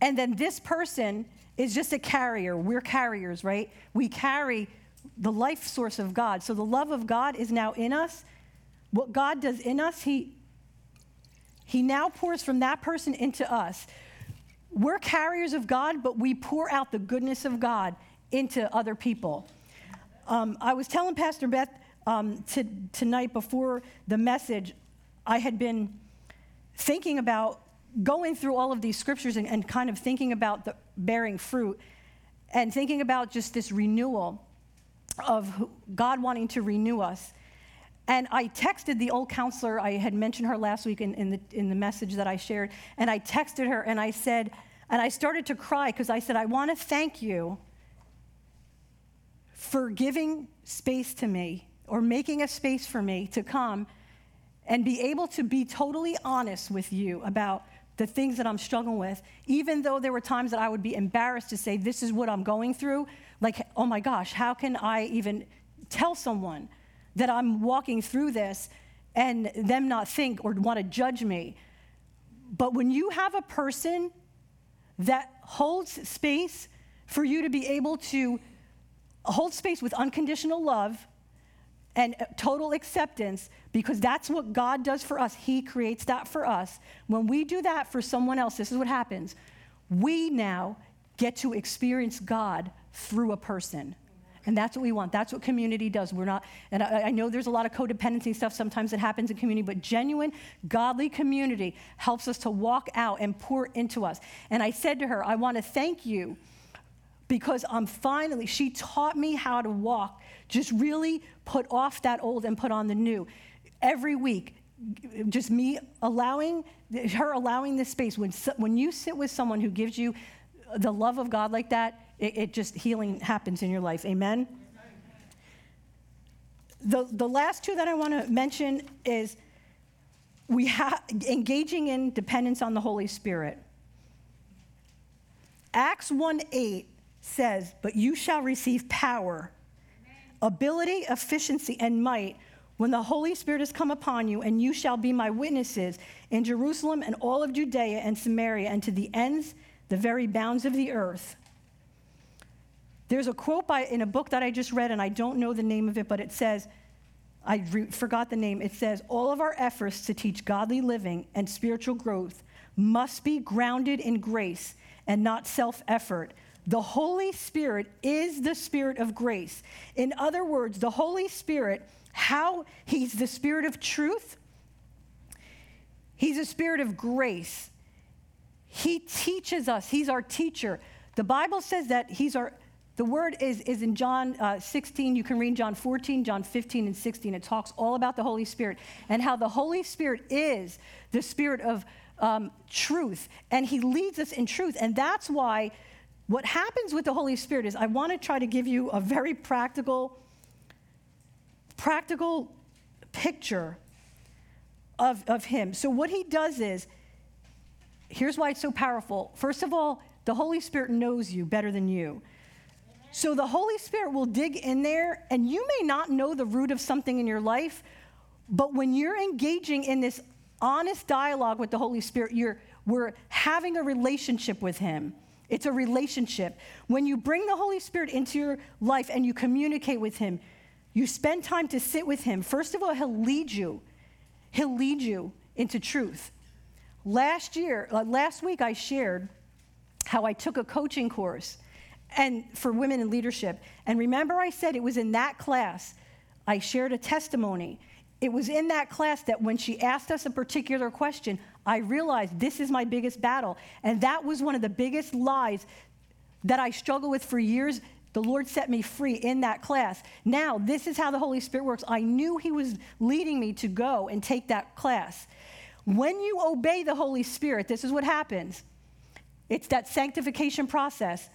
And then this person is just a carrier. We're carriers, right? We carry the life source of God. So the love of God is now in us. What God does in us, he he now pours from that person into us. We're carriers of God, but we pour out the goodness of God into other people. Um, I was telling Pastor Beth um, to, tonight before the message, I had been thinking about going through all of these scriptures and, and kind of thinking about the bearing fruit and thinking about just this renewal of God wanting to renew us. And I texted the old counselor, I had mentioned her last week in, in, the, in the message that I shared, and I texted her and I said, and I started to cry because I said, I want to thank you for giving space to me or making a space for me to come and be able to be totally honest with you about the things that I'm struggling with, even though there were times that I would be embarrassed to say, This is what I'm going through. Like, oh my gosh, how can I even tell someone? That I'm walking through this and them not think or want to judge me. But when you have a person that holds space for you to be able to hold space with unconditional love and total acceptance, because that's what God does for us. He creates that for us. When we do that for someone else, this is what happens. We now get to experience God through a person. And that's what we want. That's what community does. We're not, and I, I know there's a lot of codependency stuff sometimes that happens in community, but genuine, godly community helps us to walk out and pour into us. And I said to her, I want to thank you because I'm finally, she taught me how to walk, just really put off that old and put on the new. Every week, just me allowing, her allowing this space. When, when you sit with someone who gives you the love of God like that, it, it just healing happens in your life. Amen? The, the last two that I want to mention is we have engaging in dependence on the Holy Spirit. Acts 1 8 says, But you shall receive power, ability, efficiency, and might when the Holy Spirit has come upon you, and you shall be my witnesses in Jerusalem and all of Judea and Samaria and to the ends, the very bounds of the earth. There's a quote by, in a book that I just read, and I don't know the name of it, but it says, I re- forgot the name. It says, All of our efforts to teach godly living and spiritual growth must be grounded in grace and not self effort. The Holy Spirit is the Spirit of grace. In other words, the Holy Spirit, how He's the Spirit of truth, He's a Spirit of grace. He teaches us, He's our teacher. The Bible says that He's our, the word is, is in John uh, 16. You can read John 14, John 15, and 16. It talks all about the Holy Spirit and how the Holy Spirit is the Spirit of um, truth, and He leads us in truth. And that's why what happens with the Holy Spirit is I want to try to give you a very practical, practical picture of, of him. So what he does is, here's why it's so powerful. First of all, the Holy Spirit knows you better than you. So the Holy Spirit will dig in there, and you may not know the root of something in your life, but when you're engaging in this honest dialogue with the Holy Spirit, you're, we're having a relationship with Him. It's a relationship. When you bring the Holy Spirit into your life and you communicate with Him, you spend time to sit with Him. First of all, He'll lead you. He'll lead you into truth. Last year, uh, last week, I shared how I took a coaching course and for women in leadership. And remember, I said it was in that class I shared a testimony. It was in that class that when she asked us a particular question, I realized this is my biggest battle. And that was one of the biggest lies that I struggled with for years. The Lord set me free in that class. Now, this is how the Holy Spirit works. I knew He was leading me to go and take that class. When you obey the Holy Spirit, this is what happens it's that sanctification process,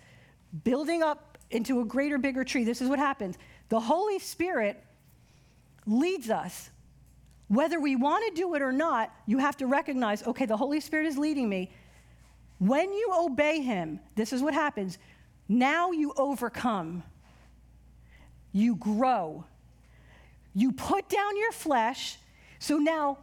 building up into a greater, bigger tree. This is what happens. The Holy Spirit leads us whether we want to do it or not, you have to recognize okay, the Holy Spirit is leading me. When you obey Him, this is what happens. Now you overcome, you grow, you put down your flesh. So now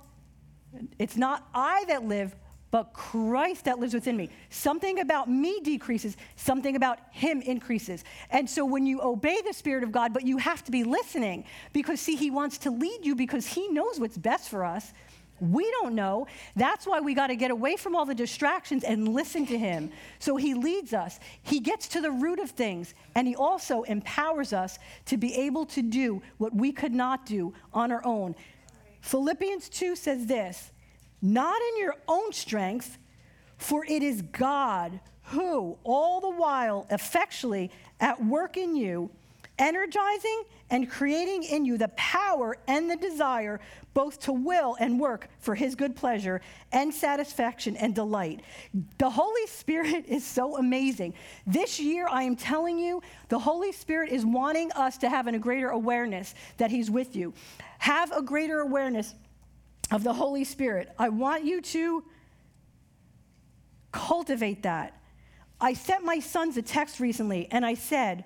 it's not I that live, but Christ that lives within me. Something about me decreases, something about him increases. And so when you obey the Spirit of God, but you have to be listening because, see, he wants to lead you because he knows what's best for us. We don't know. That's why we got to get away from all the distractions and listen to him. So he leads us. He gets to the root of things, and he also empowers us to be able to do what we could not do on our own. Philippians 2 says this not in your own strength, for it is God who, all the while, effectually at work in you, energizing and creating in you the power and the desire both to will and work for his good pleasure and satisfaction and delight. The Holy Spirit is so amazing. This year, I am telling you, the Holy Spirit is wanting us to have a greater awareness that he's with you. Have a greater awareness of the Holy Spirit. I want you to cultivate that. I sent my sons a text recently and I said,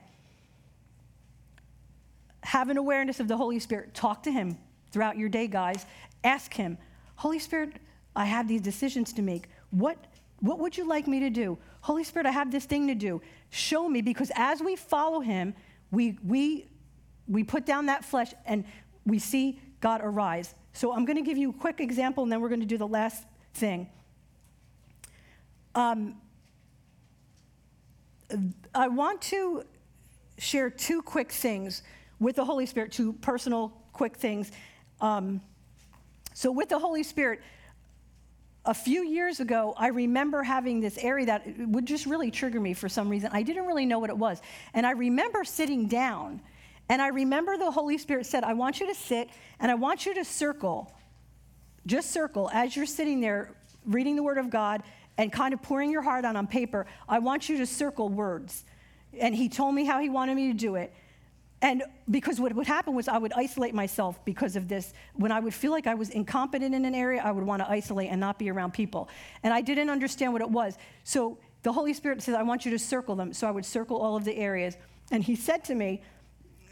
have an awareness of the Holy Spirit. Talk to Him throughout your day, guys. Ask Him, Holy Spirit, I have these decisions to make. What, what would you like me to do? Holy Spirit, I have this thing to do. Show me, because as we follow Him, we, we, we put down that flesh and we see God arise. So I'm going to give you a quick example, and then we're going to do the last thing. Um, I want to share two quick things with the Holy Spirit, two personal quick things. Um, so, with the Holy Spirit, a few years ago, I remember having this area that would just really trigger me for some reason. I didn't really know what it was. And I remember sitting down, and I remember the Holy Spirit said, I want you to sit and I want you to circle, just circle as you're sitting there reading the Word of God and kind of pouring your heart out on paper. I want you to circle words. And He told me how He wanted me to do it. And because what would happen was I would isolate myself because of this. When I would feel like I was incompetent in an area, I would want to isolate and not be around people. And I didn't understand what it was. So the Holy Spirit says, I want you to circle them. So I would circle all of the areas. And He said to me,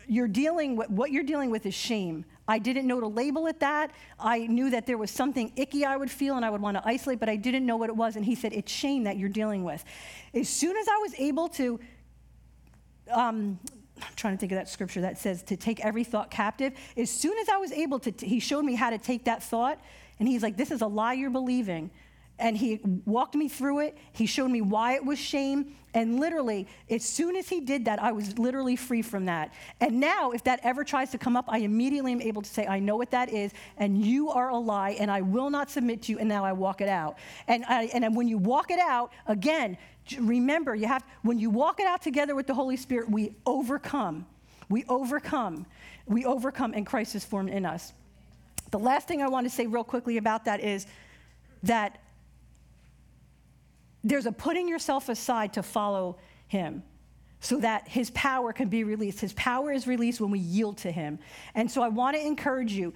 You're dealing with what you're dealing with is shame. I didn't know to label it that. I knew that there was something icky I would feel and I would want to isolate, but I didn't know what it was. And he said, It's shame that you're dealing with. As soon as I was able to um, I'm trying to think of that scripture that says to take every thought captive. As soon as I was able to, he showed me how to take that thought, and he's like, This is a lie you're believing. And he walked me through it. He showed me why it was shame. And literally, as soon as he did that, I was literally free from that. And now, if that ever tries to come up, I immediately am able to say, I know what that is, and you are a lie, and I will not submit to you, and now I walk it out. And, I, and when you walk it out, again, remember, you have, when you walk it out together with the Holy Spirit, we overcome. We overcome. We overcome, and Christ is formed in us. The last thing I want to say real quickly about that is that there's a putting yourself aside to follow him so that his power can be released. His power is released when we yield to him. And so I want to encourage you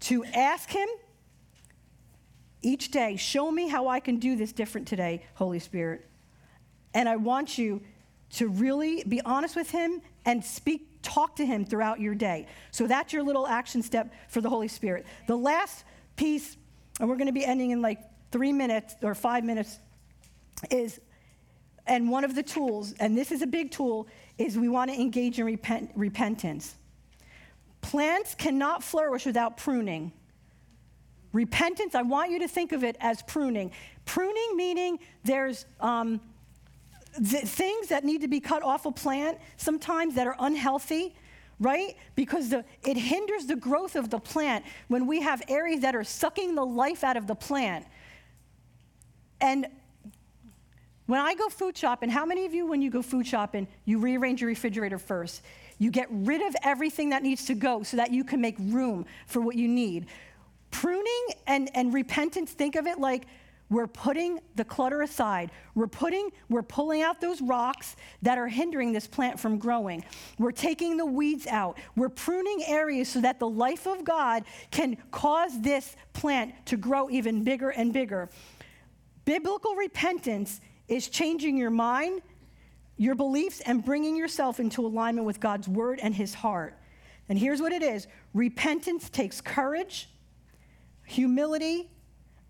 to ask him each day, show me how I can do this different today, Holy Spirit. And I want you to really be honest with Him and speak, talk to Him throughout your day. So that's your little action step for the Holy Spirit. The last piece, and we're going to be ending in like three minutes or five minutes, is, and one of the tools, and this is a big tool, is we want to engage in repent, repentance. Plants cannot flourish without pruning. Repentance, I want you to think of it as pruning. Pruning meaning there's um, th- things that need to be cut off a plant, sometimes that are unhealthy, right? Because the, it hinders the growth of the plant when we have areas that are sucking the life out of the plant. And when I go food shopping, how many of you, when you go food shopping, you rearrange your refrigerator first? You get rid of everything that needs to go so that you can make room for what you need. Pruning and, and repentance, think of it like we're putting the clutter aside. We're putting, we're pulling out those rocks that are hindering this plant from growing. We're taking the weeds out. We're pruning areas so that the life of God can cause this plant to grow even bigger and bigger. Biblical repentance is changing your mind, your beliefs, and bringing yourself into alignment with God's word and his heart. And here's what it is repentance takes courage humility,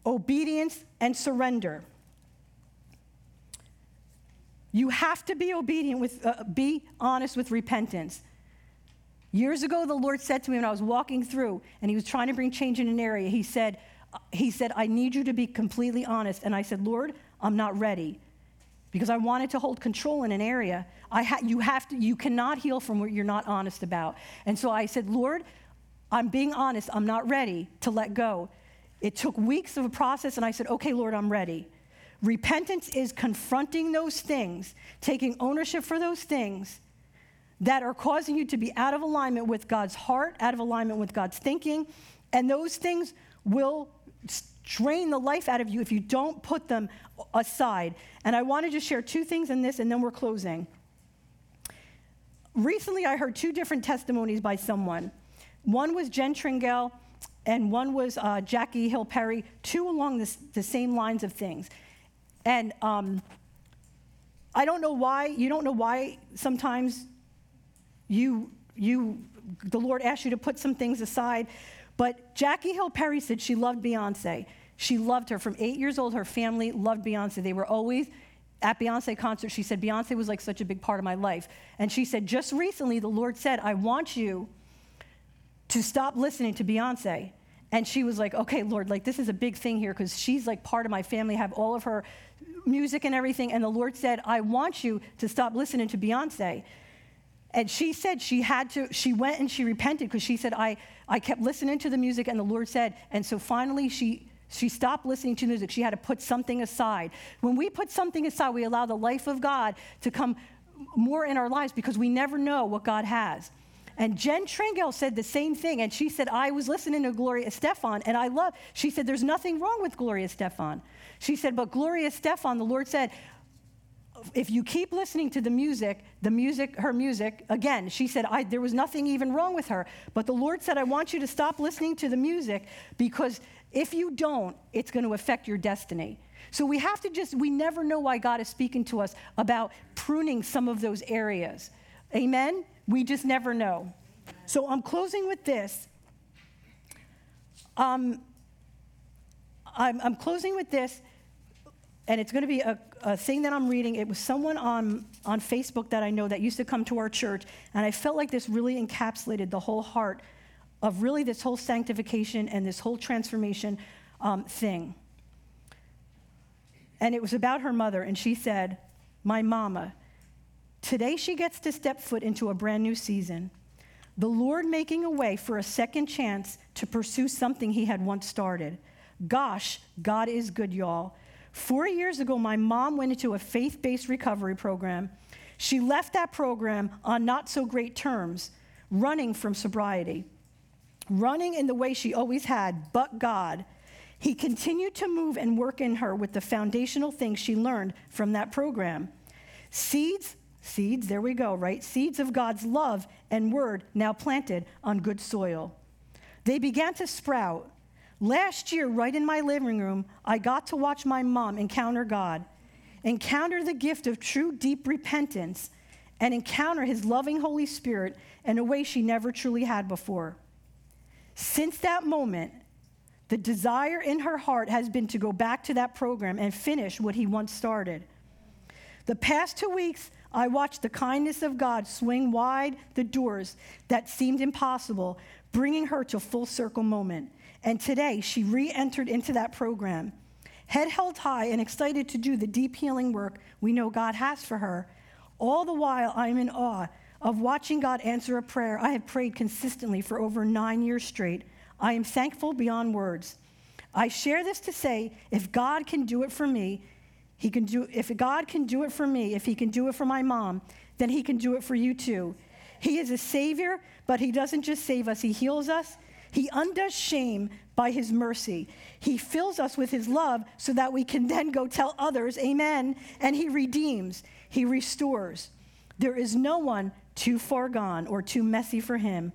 obedience, and surrender. You have to be obedient with, uh, be honest with repentance. Years ago, the Lord said to me when I was walking through and He was trying to bring change in an area, He said, he said, I need you to be completely honest. And I said, Lord, I'm not ready because I wanted to hold control in an area. I ha- you, have to, you cannot heal from what you're not honest about. And so I said, Lord, I'm being honest, I'm not ready to let go. It took weeks of a process, and I said, okay, Lord, I'm ready. Repentance is confronting those things, taking ownership for those things that are causing you to be out of alignment with God's heart, out of alignment with God's thinking, and those things will drain the life out of you if you don't put them aside. And I wanted to share two things in this, and then we're closing. Recently, I heard two different testimonies by someone. One was Jen Tringale, and one was uh, Jackie Hill Perry, two along this, the same lines of things. And um, I don't know why, you don't know why sometimes you, you, the Lord asks you to put some things aside. But Jackie Hill Perry said she loved Beyonce. She loved her from eight years old. Her family loved Beyonce. They were always at Beyonce concerts. She said, Beyonce was like such a big part of my life. And she said, just recently, the Lord said, I want you to stop listening to Beyonce. And she was like, okay, Lord, like this is a big thing here because she's like part of my family, have all of her music and everything. And the Lord said, I want you to stop listening to Beyonce. And she said she had to, she went and she repented because she said, I, I kept listening to the music and the Lord said, and so finally she, she stopped listening to music. She had to put something aside. When we put something aside, we allow the life of God to come more in our lives because we never know what God has. And Jen Tringale said the same thing. And she said, I was listening to Gloria Estefan, and I love, she said, there's nothing wrong with Gloria Estefan. She said, but Gloria Estefan, the Lord said, if you keep listening to the music, the music, her music, again, she said, I, there was nothing even wrong with her. But the Lord said, I want you to stop listening to the music because if you don't, it's going to affect your destiny. So we have to just, we never know why God is speaking to us about pruning some of those areas. Amen? We just never know. So I'm closing with this. Um, I'm, I'm closing with this and it's going to be a, a, thing that I'm reading. It was someone on, on Facebook that I know that used to come to our church, and I felt like this really encapsulated the whole heart of really this whole sanctification and this whole transformation um, thing. And it was about her mother, and she said, My mama, today she gets to step foot into a brand new season. The Lord making a way for a second chance to pursue something he had once started. Gosh, God is good, y'all. Four years ago, my mom went into a faith based recovery program. She left that program on not so great terms, running from sobriety, running in the way she always had, but God. He continued to move and work in her with the foundational things she learned from that program. Seeds, seeds, there we go, right? Seeds of God's love and word now planted on good soil. They began to sprout. Last year, right in my living room, I got to watch my mom encounter God, encounter the gift of true, deep repentance, and encounter His loving Holy Spirit in a way she never truly had before. Since that moment, the desire in her heart has been to go back to that program and finish what He once started. The past two weeks, I watched the kindness of God swing wide the doors that seemed impossible, bringing her to full circle moment. And today, she re entered into that program, head held high and excited to do the deep healing work we know God has for her. All the while, I'm in awe of watching God answer a prayer I have prayed consistently for over nine years straight. I am thankful beyond words. I share this to say if God can do it for me, he can do if God can do it for me, if he can do it for my mom, then he can do it for you too. He is a savior, but he doesn't just save us, he heals us, he undoes shame by his mercy. He fills us with his love so that we can then go tell others, Amen. And he redeems, he restores. There is no one too far gone or too messy for him.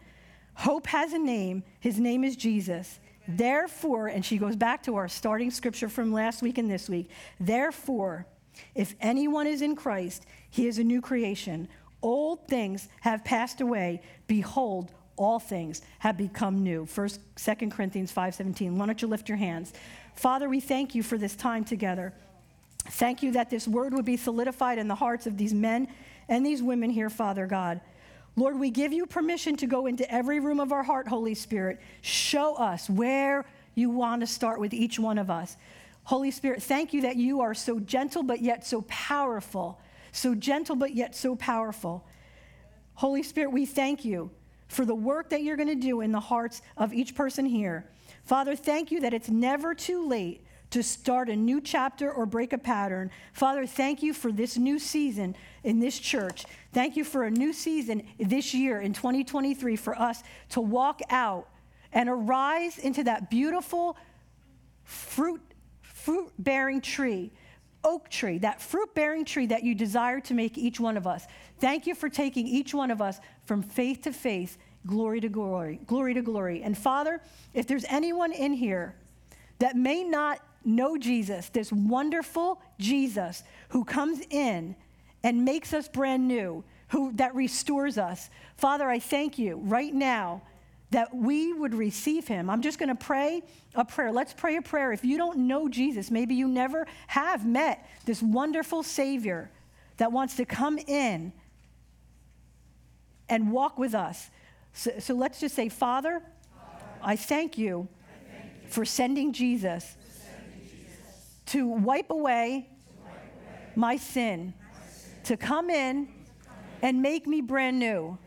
Hope has a name. His name is Jesus. Therefore, and she goes back to our starting scripture from last week and this week. Therefore, if anyone is in Christ, he is a new creation. Old things have passed away. Behold, all things have become new. First, Second Corinthians 5:17. Why don't you lift your hands? Father, we thank you for this time together. Thank you that this word would be solidified in the hearts of these men and these women here, Father God. Lord, we give you permission to go into every room of our heart, Holy Spirit. Show us where you want to start with each one of us. Holy Spirit, thank you that you are so gentle but yet so powerful. So gentle but yet so powerful. Holy Spirit, we thank you for the work that you're going to do in the hearts of each person here. Father, thank you that it's never too late to start a new chapter or break a pattern. Father, thank you for this new season in this church. Thank you for a new season this year in 2023 for us to walk out and arise into that beautiful fruit fruit bearing tree oak tree, that fruit bearing tree that you desire to make each one of us. Thank you for taking each one of us from faith to faith, glory to glory, glory to glory. And Father, if there's anyone in here that may not know Jesus, this wonderful Jesus who comes in and makes us brand new, who that restores us. Father, I thank you right now that we would receive him. I'm just going to pray a prayer. Let's pray a prayer. If you don't know Jesus, maybe you never have met this wonderful Savior that wants to come in and walk with us. So, so let's just say, Father, I thank you, for sending Jesus, to wipe away, my, sin, to come in and make me brand new.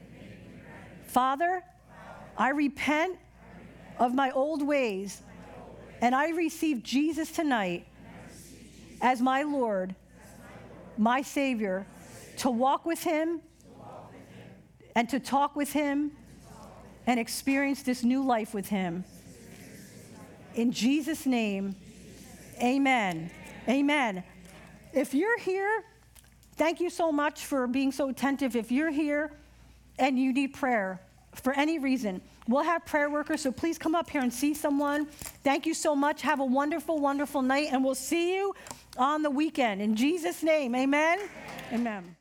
Father, I repent of my old ways, and I receive Jesus tonight as my Lord, my Savior, to walk with Him and to talk with Him and experience this new life with Him. In Jesus' name, amen. Amen. If you're here, thank you so much for being so attentive. If you're here and you need prayer for any reason, we'll have prayer workers, so please come up here and see someone. Thank you so much. Have a wonderful, wonderful night, and we'll see you on the weekend. In Jesus' name, amen. Amen. amen.